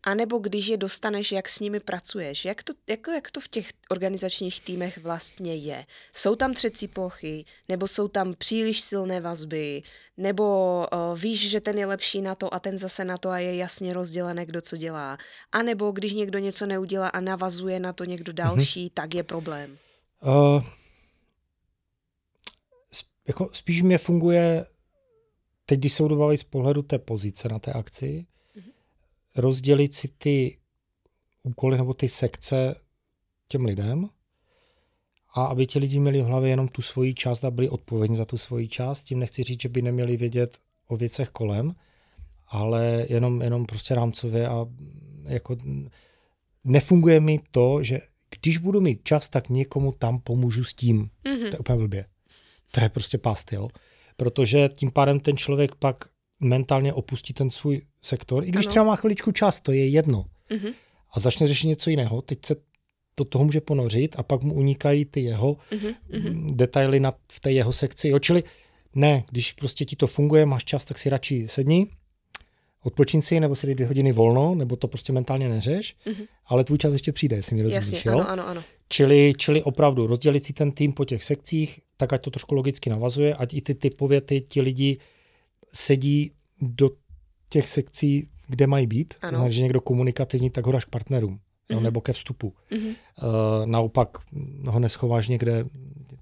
S1: A nebo když je dostaneš, jak s nimi pracuješ? Jak to, jako, jak to v těch organizačních týmech vlastně je? Jsou tam třecí plochy? Nebo jsou tam příliš silné vazby? Nebo uh, víš, že ten je lepší na to a ten zase na to a je jasně rozdělené, kdo co dělá? A nebo když někdo něco neudělá a navazuje na to někdo další, mm-hmm. tak je problém.
S2: Uh, jako spíš mě funguje, teď když se budu bavit z pohledu té pozice na té akci,
S1: Mhm.
S2: Rozdělit si ty úkoly nebo ty sekce těm lidem a aby ti lidi měli v hlavě jenom tu svoji část a byli odpovědní za tu svoji část. Tím nechci říct, že by neměli vědět o věcech kolem, ale jenom, jenom prostě rámcově a jako nefunguje mi to, že když budu mít čas, tak někomu tam pomůžu s tím.
S1: Mm-hmm.
S2: To je úplně blbě. To je prostě past, jo. Protože tím pádem ten člověk pak mentálně opustí ten svůj sektor, i když
S1: Ano.
S2: třeba má chviličku čas, to je jedno.
S1: Mm-hmm.
S2: A začne řešit něco jiného, teď se do toho může ponořit a pak mu unikají ty jeho
S1: Mm-hmm.
S2: detaily na, v té jeho sekci. Jo, čili ne, když prostě ti to funguje, máš čas, tak si radši sedni odpočin si, nebo si dej dvě hodiny volno, nebo to prostě mentálně neřeš, mm-hmm. ale tvůj čas ještě přijde, jestli mi rozumíš.
S1: Jasně,
S2: jo?
S1: ano, ano, ano.
S2: Čili, čili opravdu rozdělit si ten tým po těch sekcích, tak ať to trošku logicky navazuje, ať i ty typově ty, ti lidi sedí do těch sekcí, kde mají být.
S1: Ano.
S2: Znamená, že někdo komunikativní, tak ho dáš k partnerům. Jo,
S1: Mhm.
S2: nebo ke vstupu.
S1: Mhm.
S2: Uh, naopak ho neschováš někde,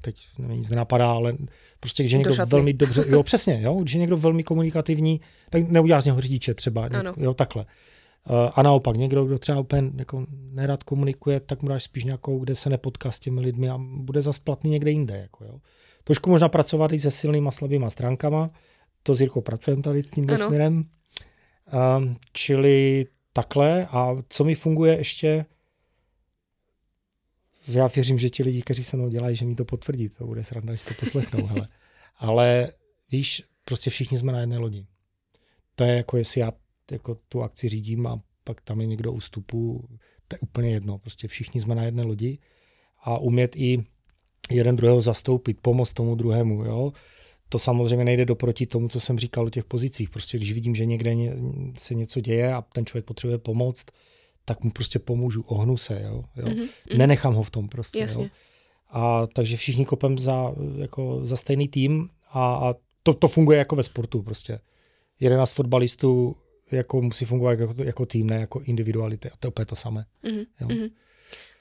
S2: teď nevím, nic nenapadá, ale prostě,
S1: Do
S2: někdo
S1: šatny.
S2: velmi dobře, jo přesně, jo, když je někdo velmi komunikativní, tak neuděláš z něho řidiče třeba,
S1: Ano.
S2: jo, takhle. Uh, a naopak, někdo, kdo třeba úplně jako nerad komunikuje, tak mu dáš spíš nějakou, kde se nepotká s těmi lidmi a bude zas platný někde jinde. Jako, jo. Trošku možná pracovat i se silnýma slabýma stránkama, to s Jirkou pracujeme tady tímhle
S1: Ano.
S2: směrem. Um, čili takhle a co mi funguje ještě, já věřím, že ti lidi, kteří se mnou dělají, že mi to potvrdí, to bude sranda, když to poslechnou, hele. Ale víš, prostě všichni jsme na jedné lodi. To je jako, jestli já jako tu akci řídím a pak tam je někdo u vstupu, to je úplně jedno, prostě všichni jsme na jedné lodi a umět i jeden druhého zastoupit, pomoct tomu druhému, jo. To samozřejmě nejde doproti tomu, co jsem říkal o těch pozicích. Prostě když vidím, že někde ně, se něco děje a ten člověk potřebuje pomoct, tak mu prostě pomůžu, ohnu se, jo. jo.
S1: Mhm,
S2: Nenechám ho v tom prostě,
S1: Jasně.
S2: jo. A takže všichni kopem za, jako, za stejný tým a, a to, to funguje jako ve sportu prostě. 11 fotbalistů jako musí fungovat jako, jako tým, ne jako individuality. A to je úplně to samé.
S1: Mhm,
S2: Jo.
S1: mhm.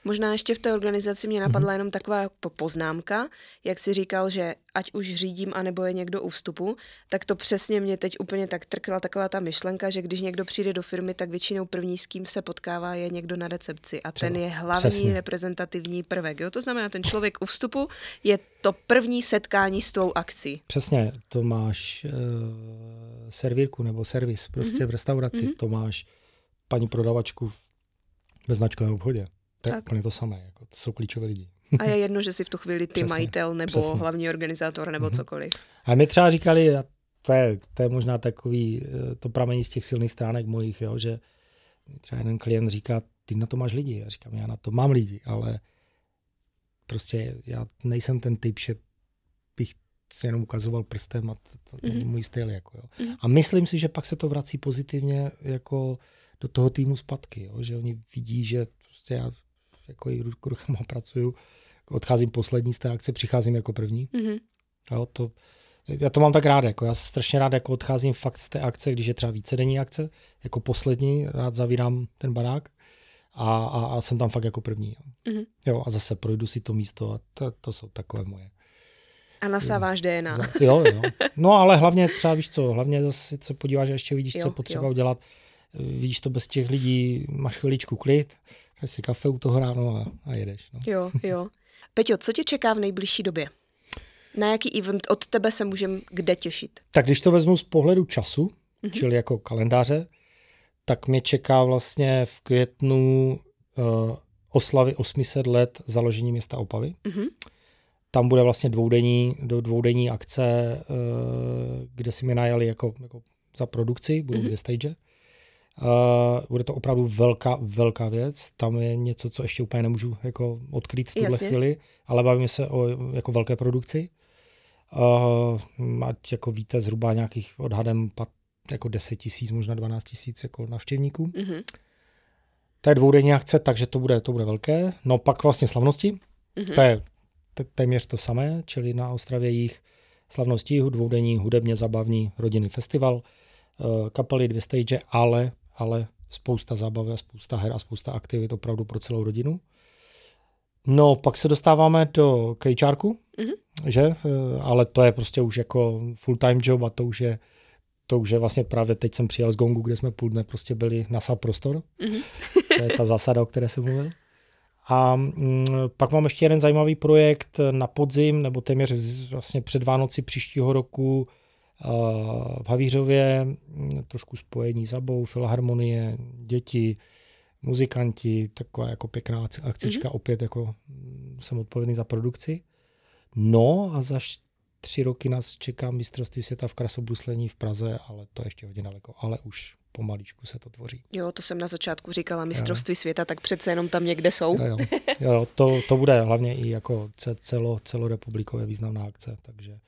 S1: Možná ještě v té organizaci mě napadla jenom taková poznámka, jak si říkal, že ať už řídím, anebo je někdo u vstupu, tak to přesně mě teď úplně tak trkla taková ta myšlenka, že když někdo přijde do firmy, tak většinou první, s kým se potkává, je někdo na recepci a ten je hlavní
S2: Přesně.
S1: reprezentativní prvek. Jo? To znamená, ten člověk u vstupu je to první setkání s tvou akcí.
S2: Přesně, to máš uh, servírku nebo servis prostě v restauraci,
S1: Mhm.
S2: to máš paní prodavačku v beznačkovém obchodě. To je
S1: Tak.
S2: úplně to samé, jako, to jsou klíčové lidi.
S1: A je jedno, že si v tu chvíli ty
S2: Přesně,
S1: majitel nebo
S2: přesně.
S1: hlavní organizátor nebo cokoliv.
S2: A my třeba říkali, a to je, to je možná takový, eh, to pramení z těch silných stránek mojich, jo, že třeba jeden klient říká, ty na to máš lidi. Já říkám, já na to mám lidi, ale prostě já nejsem ten typ, že bych si jenom ukazoval prstem a to, to mm-hmm. není můj styl. Jako, jo.
S1: Mhm.
S2: A myslím si, že pak se to vrací pozitivně jako do toho týmu zpátky, jo, že oni vidí, že prostě já jako i rukama pracuju, odcházím poslední z té akce, přicházím jako první.
S1: Mhm.
S2: Jo, to, já to mám tak rád, jako já se strašně rád jako odcházím fakt z té akce, když je třeba vícedenní akce, jako poslední, rád zavírám ten barák a, a, a jsem tam fakt jako první. Jo.
S1: Mhm.
S2: jo a zase projdu si to místo a to, to jsou takové moje.
S1: A nasáváš DNA.
S2: Jo, jo. No ale hlavně třeba víš co, hlavně zase se podíváš a ještě vidíš,
S1: Jo,
S2: co potřeba
S1: jo.
S2: udělat. Vidíš to bez těch lidí, máš chviličku klid, dáš si kafe u toho ráno a, a jedeš. No.
S1: Jo, jo. Peťo, co tě čeká v nejbližší době? Na jaký event od tebe se můžeme kde těšit?
S2: Tak když to vezmu z pohledu času, mm-hmm. čili jako kalendáře, tak mě čeká vlastně v květnu uh, oslavy 800 let založení města Opavy.
S1: Mhm.
S2: Tam bude vlastně dvoudenní, do dvoudenní akce, uh, kde si mi najali jako, jako za produkci, budou mm-hmm. dvě stage. Uh, bude to opravdu velká, velká věc. Tam je něco, co ještě úplně nemůžu jako odkrýt v tuhle
S1: Jasně.
S2: chvíli, ale bavíme se o jako velké produkci. Uh, ať jako víte, zhruba nějakých odhadem pat, jako 10 tisíc, možná 12 tisíc jako navštěvníků.
S1: Mhm.
S2: To je dvoudenní akce, takže to bude, to bude velké. No pak vlastně slavnosti,
S1: Mhm.
S2: to je te- téměř to samé, čili na Ostravě jich slavnosti dvoudenní, hudebně zabavní rodinný festival, eh, kapely, dvě stage, ale, ale spousta zábavy a spousta her a spousta aktivit opravdu pro celou rodinu. No, pak se dostáváme do kejčárku,
S1: Mhm.
S2: že? Eh, Ale to je prostě už jako full-time job a to už je to už je vlastně právě teď jsem přijel z Gongu, kde jsme půl dne prostě byli nasad prostor.
S1: Mhm.
S2: To je ta zásada, o které jsem mluvil. A mm, pak mám ještě jeden zajímavý projekt na podzim, nebo téměř vlastně před Vánoci příštího roku uh, v Havířově, trošku spojení s Abou, filharmonie, děti, muzikanti, taková jako pěkná akci- akcička, mm-hmm. opět jako jsem odpovědný za produkci. No a za tři roky nás čeká mistrovství světa v krasobruslení v Praze, ale to je ještě hodně daleko, ale už pomaličku se to tvoří.
S1: Jo, to jsem na začátku říkala, mistrovství světa, tak přece jenom tam někde jsou.
S2: Jo, jo. jo, jo to, to bude hlavně i jako ce- celo, celorepublikově významná akce, takže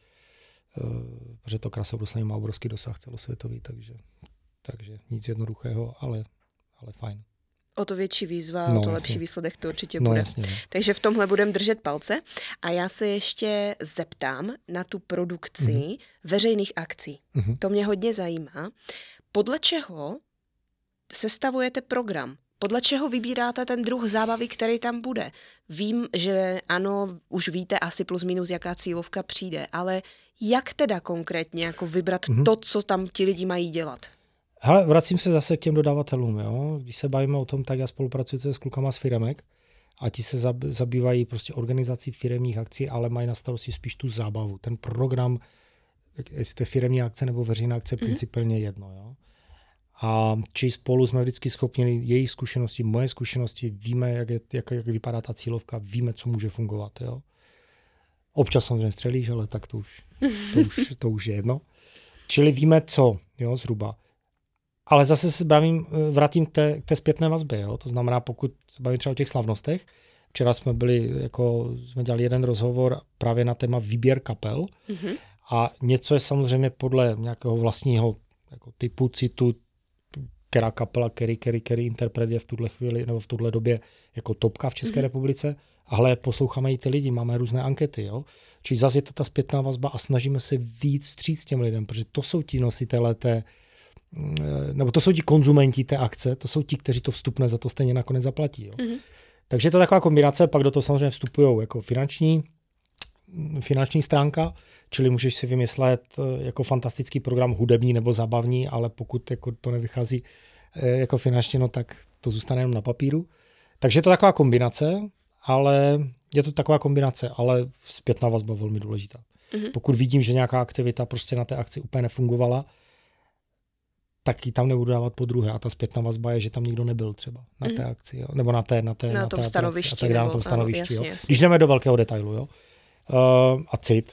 S2: protože to krasobruslení má obrovský dosah celosvětový, takže takže nic jednoduchého, ale, ale fajn.
S1: O to větší výzva,
S2: No,
S1: o to
S2: jasně.
S1: lepší výsledek to určitě
S2: No
S1: bude.
S2: jasně. no.
S1: Takže v tomhle budeme držet palce. A já se ještě zeptám na tu produkci
S2: Mhm.
S1: mm-hmm. veřejných akcí.
S2: Mhm.
S1: Mm-hmm. To mě hodně zajímá. Podle čeho sestavujete program? Podle čeho vybíráte ten druh zábavy, který tam bude? Vím, že ano, už víte asi plus minus, jaká cílovka přijde, ale jak teda konkrétně jako vybrat
S2: Mhm.
S1: mm-hmm. to, co tam ti lidi mají dělat?
S2: Hele, vracím se zase k těm dodavatelům. Jo? Když se bavíme o tom, tak já spolupracuji s klukama z Firemek a ti se zab- zabývají prostě organizací firemních akcí, ale mají na starosti spíš tu zábavu. Ten program, jestli to je firemní akce nebo veřejná akce, mm-hmm. principálně jedno. Jo? A či spolu jsme vždycky schopni jejich zkušenosti, moje zkušenosti, víme, jak, je, jak, jak vypadá ta cílovka, víme, co může fungovat. Jo? Občas samozřejmě střelíš, ale tak to už, to už, to už je jedno. Čili víme co, jo, zhruba. Ale zase se bavím, eh, vrátím k té, k té zpětné vazbě. Jo? To znamená, pokud se bavím třeba o těch slavnostech, včera jsme byli, jako jsme dělali jeden rozhovor právě na téma výběr kapel
S1: Mm-hmm.
S2: a něco je samozřejmě podle nějakého vlastního jako typu citu, která kapela, který, který, který interpret je v tuhle chvíli nebo v tuhle době jako topka v České mm-hmm. republice. Ale posloucháme i ty lidi, máme různé ankety. Jo? Čili zase je to ta zpětná vazba a snažíme se víc stříct těm lidem, protože to jsou ti nositelé té, mm, nebo to jsou ti konzumenti té akce, to jsou ti, kteří to vstupné za to stejně nakonec zaplatí. Jo?
S1: Mm-hmm.
S2: Takže je to taková kombinace, pak do toho samozřejmě vstupují jako finanční, finanční stránka, čili můžeš si vymyslet eh, jako fantastický program hudební nebo zabavní, ale pokud jako to nevychází eh, jako finančně, no tak to zůstane jenom na papíru. Takže je to taková kombinace, ale je to taková kombinace, ale zpětná vazba velmi důležitá.
S1: Mhm.
S2: Pokud vidím, že nějaká aktivita prostě na té akci úplně nefungovala, tak ji tam nebudu dávat po druhé. A ta zpětná vazba je, že tam nikdo nebyl třeba na té akci, jo? nebo na té, na té,
S1: Na
S2: na
S1: tom
S2: té
S1: stanovišti
S2: a tak dále, na tom
S1: ano,
S2: stanovišti.
S1: jasně,
S2: jo?
S1: jasně.
S2: Když jdeme do velkého detailu, jo. Uh, a cit,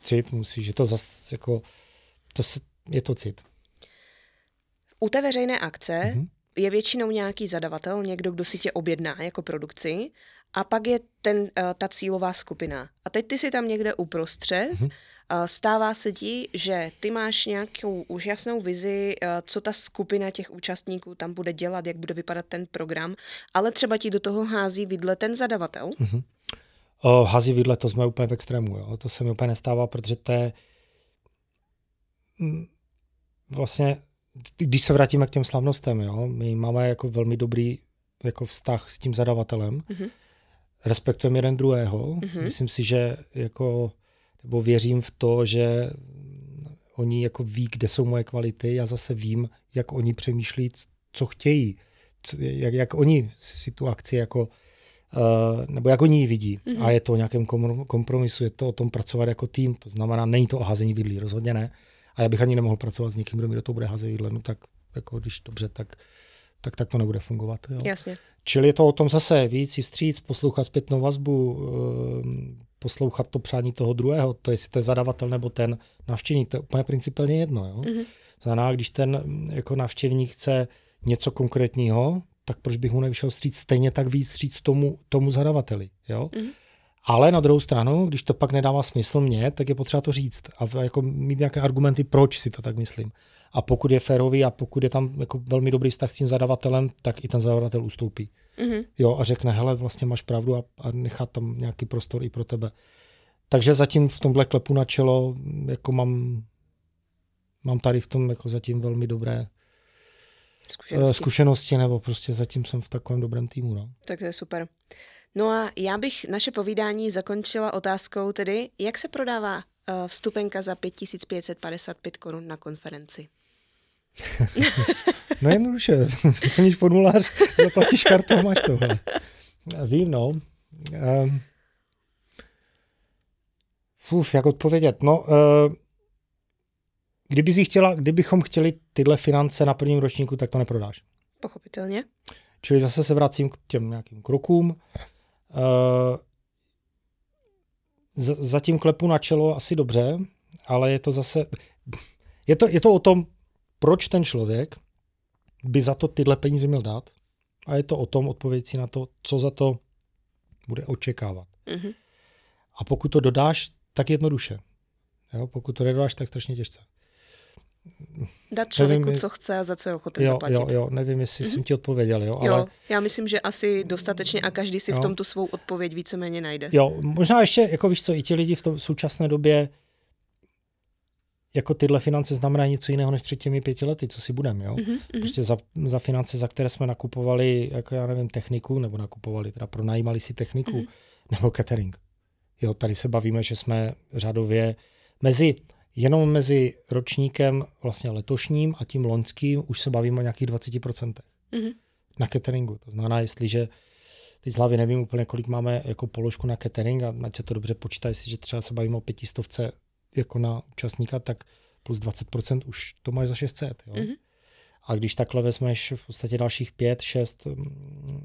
S2: cit musí, že to zase jako, to se, je to cit.
S1: U té veřejné akce
S2: Mhm.
S1: mm-hmm. je většinou nějaký zadavatel, někdo, kdo si tě objedná jako produkci a pak je ten, uh, ta cílová skupina. A teď ty si tam někde uprostřed,
S2: Mhm.
S1: mm-hmm. uh, stává se ti, že ty máš nějakou už jasnou vizi, uh, co ta skupina těch účastníků tam bude dělat, jak bude vypadat ten program, ale třeba ti do toho hází vidle ten zadavatel.
S2: Mhm. O, hazí vidle, to jsme úplně v extrému, jo. To se mi úplně nestává, protože to je mm, vlastně, když se vrátíme k těm slavnostem, jo, my máme jako velmi dobrý jako vztah s tím zadavatelem,
S1: Mhm.
S2: Respektujeme jeden druhého,
S1: Mhm.
S2: myslím si, že jako, nebo věřím v to, že oni jako ví, kde jsou moje kvality, já zase vím, jak oni přemýšlí, co chtějí, c- jak, jak oni si tu akci jako Uh, nebo jak oni ji vidí. Mm-hmm. A je to o nějakém kom- kompromisu, je to o tom pracovat jako tým. To znamená, není to o házení vidlí, rozhodně ne. A já bych ani nemohl pracovat s někým, kdo mi do toho bude házet vidle. No tak, jako když dobře, tak, tak, tak to nebude fungovat. Jo.
S1: Jasně.
S2: Čili je to o tom zase víc si vstříc, poslouchat zpětnou vazbu, ehm, poslouchat to přání toho druhého, to jestli to je zadavatel nebo ten návštěvník, to je úplně principálně jedno. Jo? Mm-hmm. Znamená, když ten mm, jako návštěvník chce něco konkrétního, tak proč bych mu nevyšel vstříc stejně tak víc vstříc tomu, tomu zadavateli. Jo? Mm-hmm. Ale na druhou stranu, když to pak nedává smysl mně, tak je potřeba to říct a jako mít nějaké argumenty, proč si to tak myslím. A pokud je férový a pokud je tam jako velmi dobrý vztah s tím zadavatelem, tak i ten zadavatel ustoupí.
S1: Mhm.
S2: Jo, a řekne, hele, vlastně máš pravdu a, a nechá tam nějaký prostor i pro tebe. Takže zatím v tomhle klepu na čelo, jako mám, mám tady v tom jako zatím velmi dobré
S1: Zkušenosti.
S2: zkušenosti. zkušenosti, nebo prostě zatím jsem v takovém dobrém týmu. No.
S1: Tak to je super. No a já bych naše povídání zakončila otázkou tedy, jak se prodává uh, vstupenka za 5555 korun na konferenci.
S2: No jednoduše, splníš formulář, zaplatíš kartou, máš tohle. Vím, no. Um, uf, jak odpovědět? No, uh, kdyby si chtěla, kdybychom chtěli tyhle finance na prvním ročníku, tak to neprodáš.
S1: Pochopitelně.
S2: Čili zase se vracím k těm nějakým krokům. Z- zatím klepu na čelo asi dobře, ale je to zase, je to, je to o tom, proč ten člověk by za to tyhle peníze měl dát a je to o tom odpovědět si na to, co za to bude očekávat.
S1: Mhm.
S2: A pokud to dodáš, tak jednoduše. Jo? Pokud to nedodáš, tak strašně těžce.
S1: Dát člověku,
S2: Nevím,
S1: co chce a za co je ochoten
S2: Jo,
S1: zaplatit.
S2: jo, jo, nevím, jestli mm-hmm. jsem ti odpověděl, jo,
S1: Jo,
S2: ale
S1: já myslím, že asi dostatečně a každý si
S2: Jo.
S1: v tom tu svou odpověď víceméně najde.
S2: jo, možná ještě, jako víš co, i ti lidi v to, současné době jako tyhle finance znamenají něco jiného než před těmi pěti lety, co si budeme, jo.
S1: Mhm, mhm.
S2: Prostě za, za finance, za které jsme nakupovali, jako já nevím, techniku, nebo nakupovali, teda pronajímali si techniku,
S1: Mhm.
S2: nebo catering. Jo, tady se bavíme, že jsme řadově mezi, jenom mezi ročníkem vlastně letošním a tím loňským už se bavíme o nějakých 20%
S1: Mhm.
S2: na cateringu. To znamená, jestliže teď z hlavy nevím úplně, kolik máme jako položku na catering a ať se to dobře počítá, jestliže třeba se bavíme o pětistovce jako na účastníka, tak plus 20% už to máš za 600. Jo?
S1: Mhm.
S2: A když takhle vezmeš v podstatě dalších 5, 6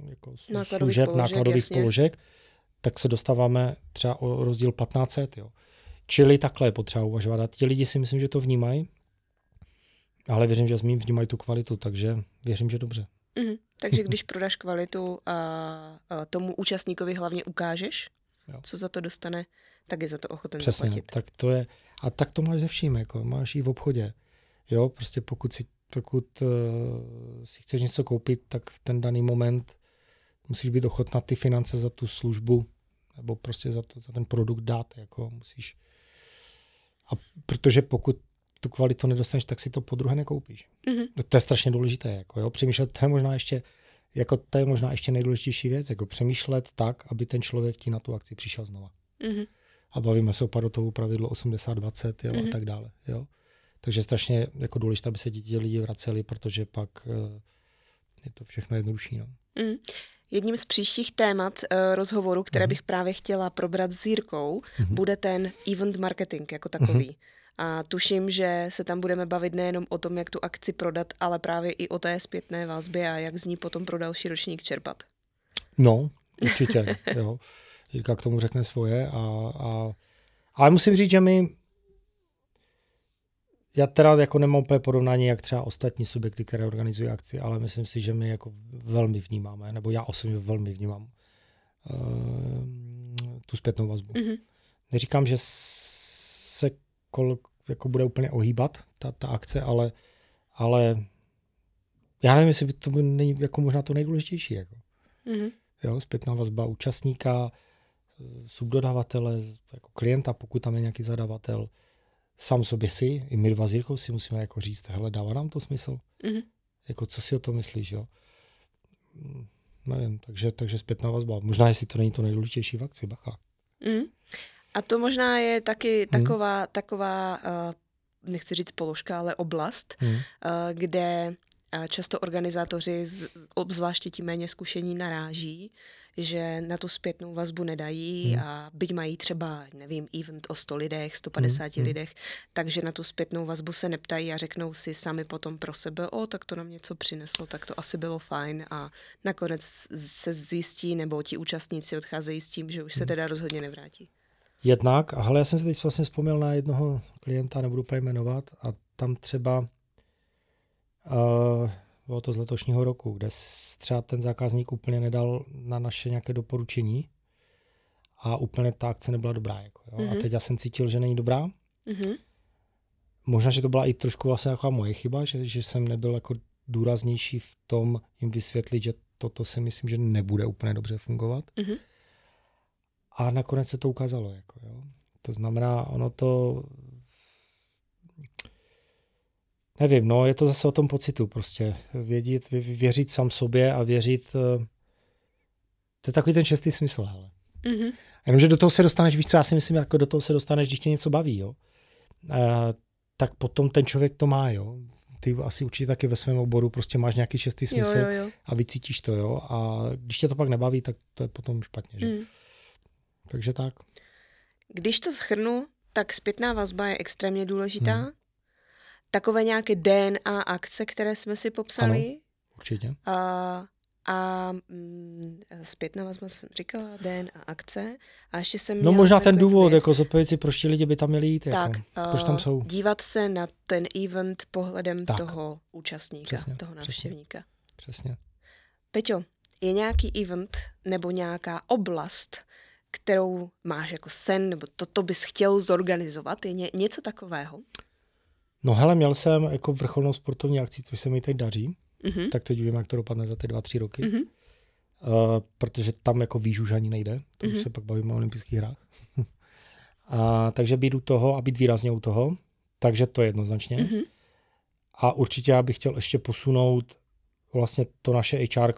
S2: jako s-
S1: Nákladových
S2: služeb,
S1: položek,
S2: nákladových
S1: jasně.
S2: položek, tak se dostáváme třeba o rozdíl 1500. Jo? Čili takhle je potřeba uvažovat. A ti lidi si myslím, že to vnímají, ale věřím, že z mým vnímají tu kvalitu, takže věřím, že dobře.
S1: Mhm. Takže když prodáš kvalitu a, a tomu účastníkovi hlavně ukážeš,
S2: Jo.
S1: co za to dostane, tak je za to ochoten
S2: Přesně,
S1: zaplatit.
S2: tak to je, a tak to máš ze vším, jako máš i v obchodě. Jo, prostě pokud si, pokud uh, si chceš něco koupit, tak v ten daný moment musíš být ochotná ty finance za tu službu nebo prostě za, to, za ten produkt dát, jako musíš. A protože pokud tu kvalitu nedostaneš, tak si to po druhé nekoupíš.
S1: Mhm.
S2: To je strašně důležité, jako jo, přemýšlet, to je možná ještě, jako to je možná ještě nejdůležitější věc, jako přemýšlet tak, aby ten člověk ti na tu akci přišel znova
S1: Mhm.
S2: a bavíme se o parotovu pravidlo 80-20 jo,
S1: Mhm.
S2: a tak dále. Jo. Takže strašně jako důležité, aby se ti ti lidi vraceli, protože pak eh, je to všechno jednodušší. No.
S1: Mm. Jedním z příštích témat uh, rozhovoru, které
S2: Mhm.
S1: bych právě chtěla probrat s Jirkou,
S2: Mhm.
S1: bude ten event marketing jako takový. A tuším, že se tam budeme bavit nejenom o tom, jak tu akci prodat, ale právě i o té zpětné vazbě a jak z ní potom pro další ročník čerpat.
S2: no, určitě. jo. Jirka k tomu řekne svoje. A, a, ale musím říct, že my já teda jako nemám úplně porovnání, jak třeba ostatní subjekty, které organizují akci, ale myslím si, že my jako velmi vnímáme, nebo já osobně velmi vnímám uh, tu zpětnou vazbu.
S1: Mhm.
S2: neříkám, že se kol, jako bude úplně ohýbat ta, ta akce, ale, ale já nevím, jestli by to by není jako možná to nejdůležitější. Jako.
S1: Mhm.
S2: Jo, zpětná vazba účastníka, eh, subdodavatele, jako klienta, pokud tam je nějaký zadavatel, sám sobě si, i my dva s Jirkou si musíme jako říct, hele, dává nám to smysl?
S1: Mhm.
S2: Jako co si o to myslíš, jo? Mm, Nevím, takže, takže zpětná vazba. Možná, jestli to není to nejdůležitější v akci, bacha.
S1: Mm. A to možná je taky
S2: Hmm.
S1: taková, taková uh, nechci říct položka, ale oblast,
S2: Hmm.
S1: uh, kde často organizátoři, obzvláště ti méně zkušení, naráží, že na tu zpětnou vazbu nedají
S2: Hmm.
S1: a byť mají třeba, nevím, event o 100 lidech, 150
S2: Hmm.
S1: lidech, takže na tu zpětnou vazbu se neptají a řeknou si sami potom pro sebe, o, tak to nám něco přineslo, tak to asi bylo fajn a nakonec se zjistí, nebo ti účastníci odcházejí s tím, že už se teda rozhodně nevrátí.
S2: Jednak, ale já jsem si teď vlastně vzpomněl na jednoho klienta, nebudu úplně jmenovat, a tam třeba bylo to z letošního roku, kde třeba ten zákazník úplně nedal na naše nějaké doporučení a úplně ta akce nebyla dobrá. Jako, jo.
S1: Mhm.
S2: A teď já jsem cítil, že není dobrá.
S1: Mhm.
S2: Možná, že to byla i trošku vlastně taková moje chyba, že, že jsem nebyl jako důraznější v tom jim vysvětlit, že toto si myslím, že nebude úplně dobře fungovat.
S1: Mhm.
S2: A nakonec se to ukázalo. Jako, jo. To znamená, ono to... Nevím, no, je to zase o tom pocitu prostě. Vědět, vě- věřit sám sobě a věřit... eh, To je takový ten čestý smysl, hele.
S1: Mhm.
S2: Jenomže do toho se dostaneš, víš co, já si myslím, jako do toho se dostaneš, když tě něco baví, jo. E, tak potom ten člověk to má, jo. Ty asi určitě taky ve svém oboru prostě máš nějaký šestý smysl
S1: Jo, jo, jo.
S2: a vycítíš to, jo. A když tě to pak nebaví, tak to je potom špatně, že?
S1: Mm.
S2: Takže tak.
S1: Když to schrnu, tak zpětná vazba je extrémně důležitá.
S2: Hmm.
S1: Takové nějaké DNA akce, které jsme si popsali.
S2: Určitě.
S1: A, a mm, zpětná vazba jsem říkala, DNA akce. A ještě jsem
S2: No možná ten důvod,
S1: věc.
S2: jako zodpovědět si, proč ti lidi by tam měli jít,
S1: tak,
S2: jako, proč tam
S1: eh,
S2: jsou.
S1: dívat se na ten event pohledem
S2: Tak.
S1: toho účastníka,
S2: Přesně,
S1: toho
S2: přesně.
S1: návštěvníka.
S2: Přesně.
S1: Peťo, je nějaký event nebo nějaká oblast, kterou máš jako sen, nebo to, to bys chtěl zorganizovat? Je ně, něco takového?
S2: No hele, měl jsem jako vrcholnou sportovní akci, což se mi teď daří,
S1: Mhm.
S2: tak teď vím, jak to dopadne za ty dva, tři roky.
S1: Mhm.
S2: Uh, protože tam jako víš už ani nejde, to
S1: Mhm.
S2: už se pak bavíme o olympijských hrách. a, takže být u toho a být výrazně u toho, takže to jednoznačně.
S1: Mhm.
S2: A určitě já bych chtěl ještě posunout vlastně to naše HR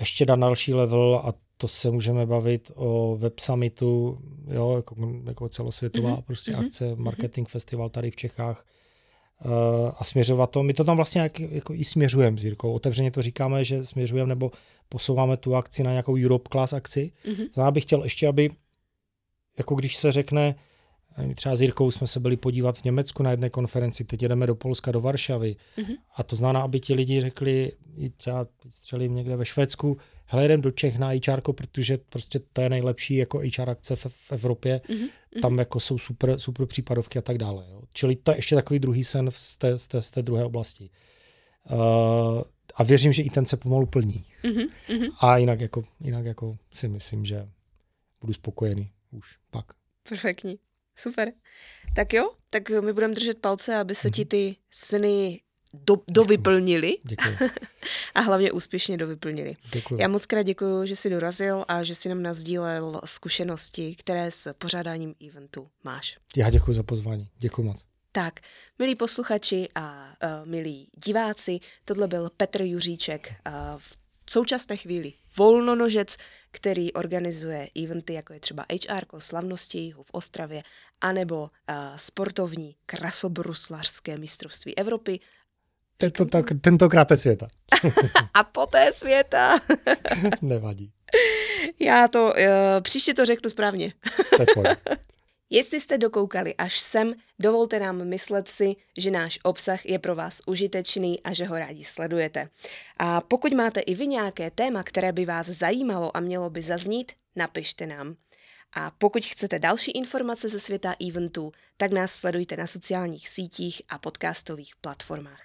S2: ještě na další level a to se můžeme bavit o web summitu, jo, jako, jako celosvětová
S1: Mhm,
S2: prostě
S1: mhm,
S2: akce, marketing festival tady v Čechách uh, a směřovat to. My to tam vlastně jak, jako i směřujeme s Jirkou. Otevřeně to říkáme, že směřujeme nebo posouváme tu akci na nějakou Europe Class akci.
S1: Mhm.
S2: Já bych chtěl ještě, aby jako když se řekne, my třeba s Jirkou jsme se byli podívat v Německu na jedné konferenci, teď jedeme do Polska, do Varšavy.
S1: Mhm.
S2: A to znamená, aby ti lidi řekli, i třeba střelím někde ve Švédsku, hele, jdem do Čech na HR, protože prostě to je nejlepší jako HR akce v, v Evropě.
S1: Mhm.
S2: Tam jako jsou super, super případovky a tak dále. Jo. Čili to je ještě takový druhý sen z té, z té, z té druhé oblasti. Uh, a věřím, že i ten se pomalu plní.
S1: Mhm. Mhm.
S2: A jinak jako, jinak jako si myslím, že budu spokojený už pak.
S1: Perfektní. Super. Tak jo, tak my budeme držet palce, aby se ti ty sny do, dovyplnili
S2: Děkuji.
S1: a hlavně úspěšně dovyplnili.
S2: Děkuji.
S1: Já moc krát děkuji, že jsi dorazil a že jsi nám nazdílel zkušenosti, které s pořádáním eventu máš.
S2: Já děkuji za pozvání. Děkuji moc.
S1: Tak, milí posluchači a uh, milí diváci, tohle byl Petr Juříček, uh, v současné chvíli volnonožec, který organizuje eventy, jako je třeba HR, slavnosti v Ostravě, anebo uh, sportovní krasobruslařské mistrovství Evropy
S2: Tento, tak, tentokrát je světa.
S1: a poté světa.
S2: Nevadí.
S1: Já to, uh, příště to řeknu správně.
S2: To.
S1: Jestli jste dokoukali až sem, dovolte nám myslet si, že náš obsah je pro vás užitečný a že ho rádi sledujete. A pokud máte i vy nějaké téma, které by vás zajímalo a mělo by zaznít, napište nám. A pokud chcete další informace ze světa eventů, tak nás sledujte na sociálních sítích a podcastových platformách.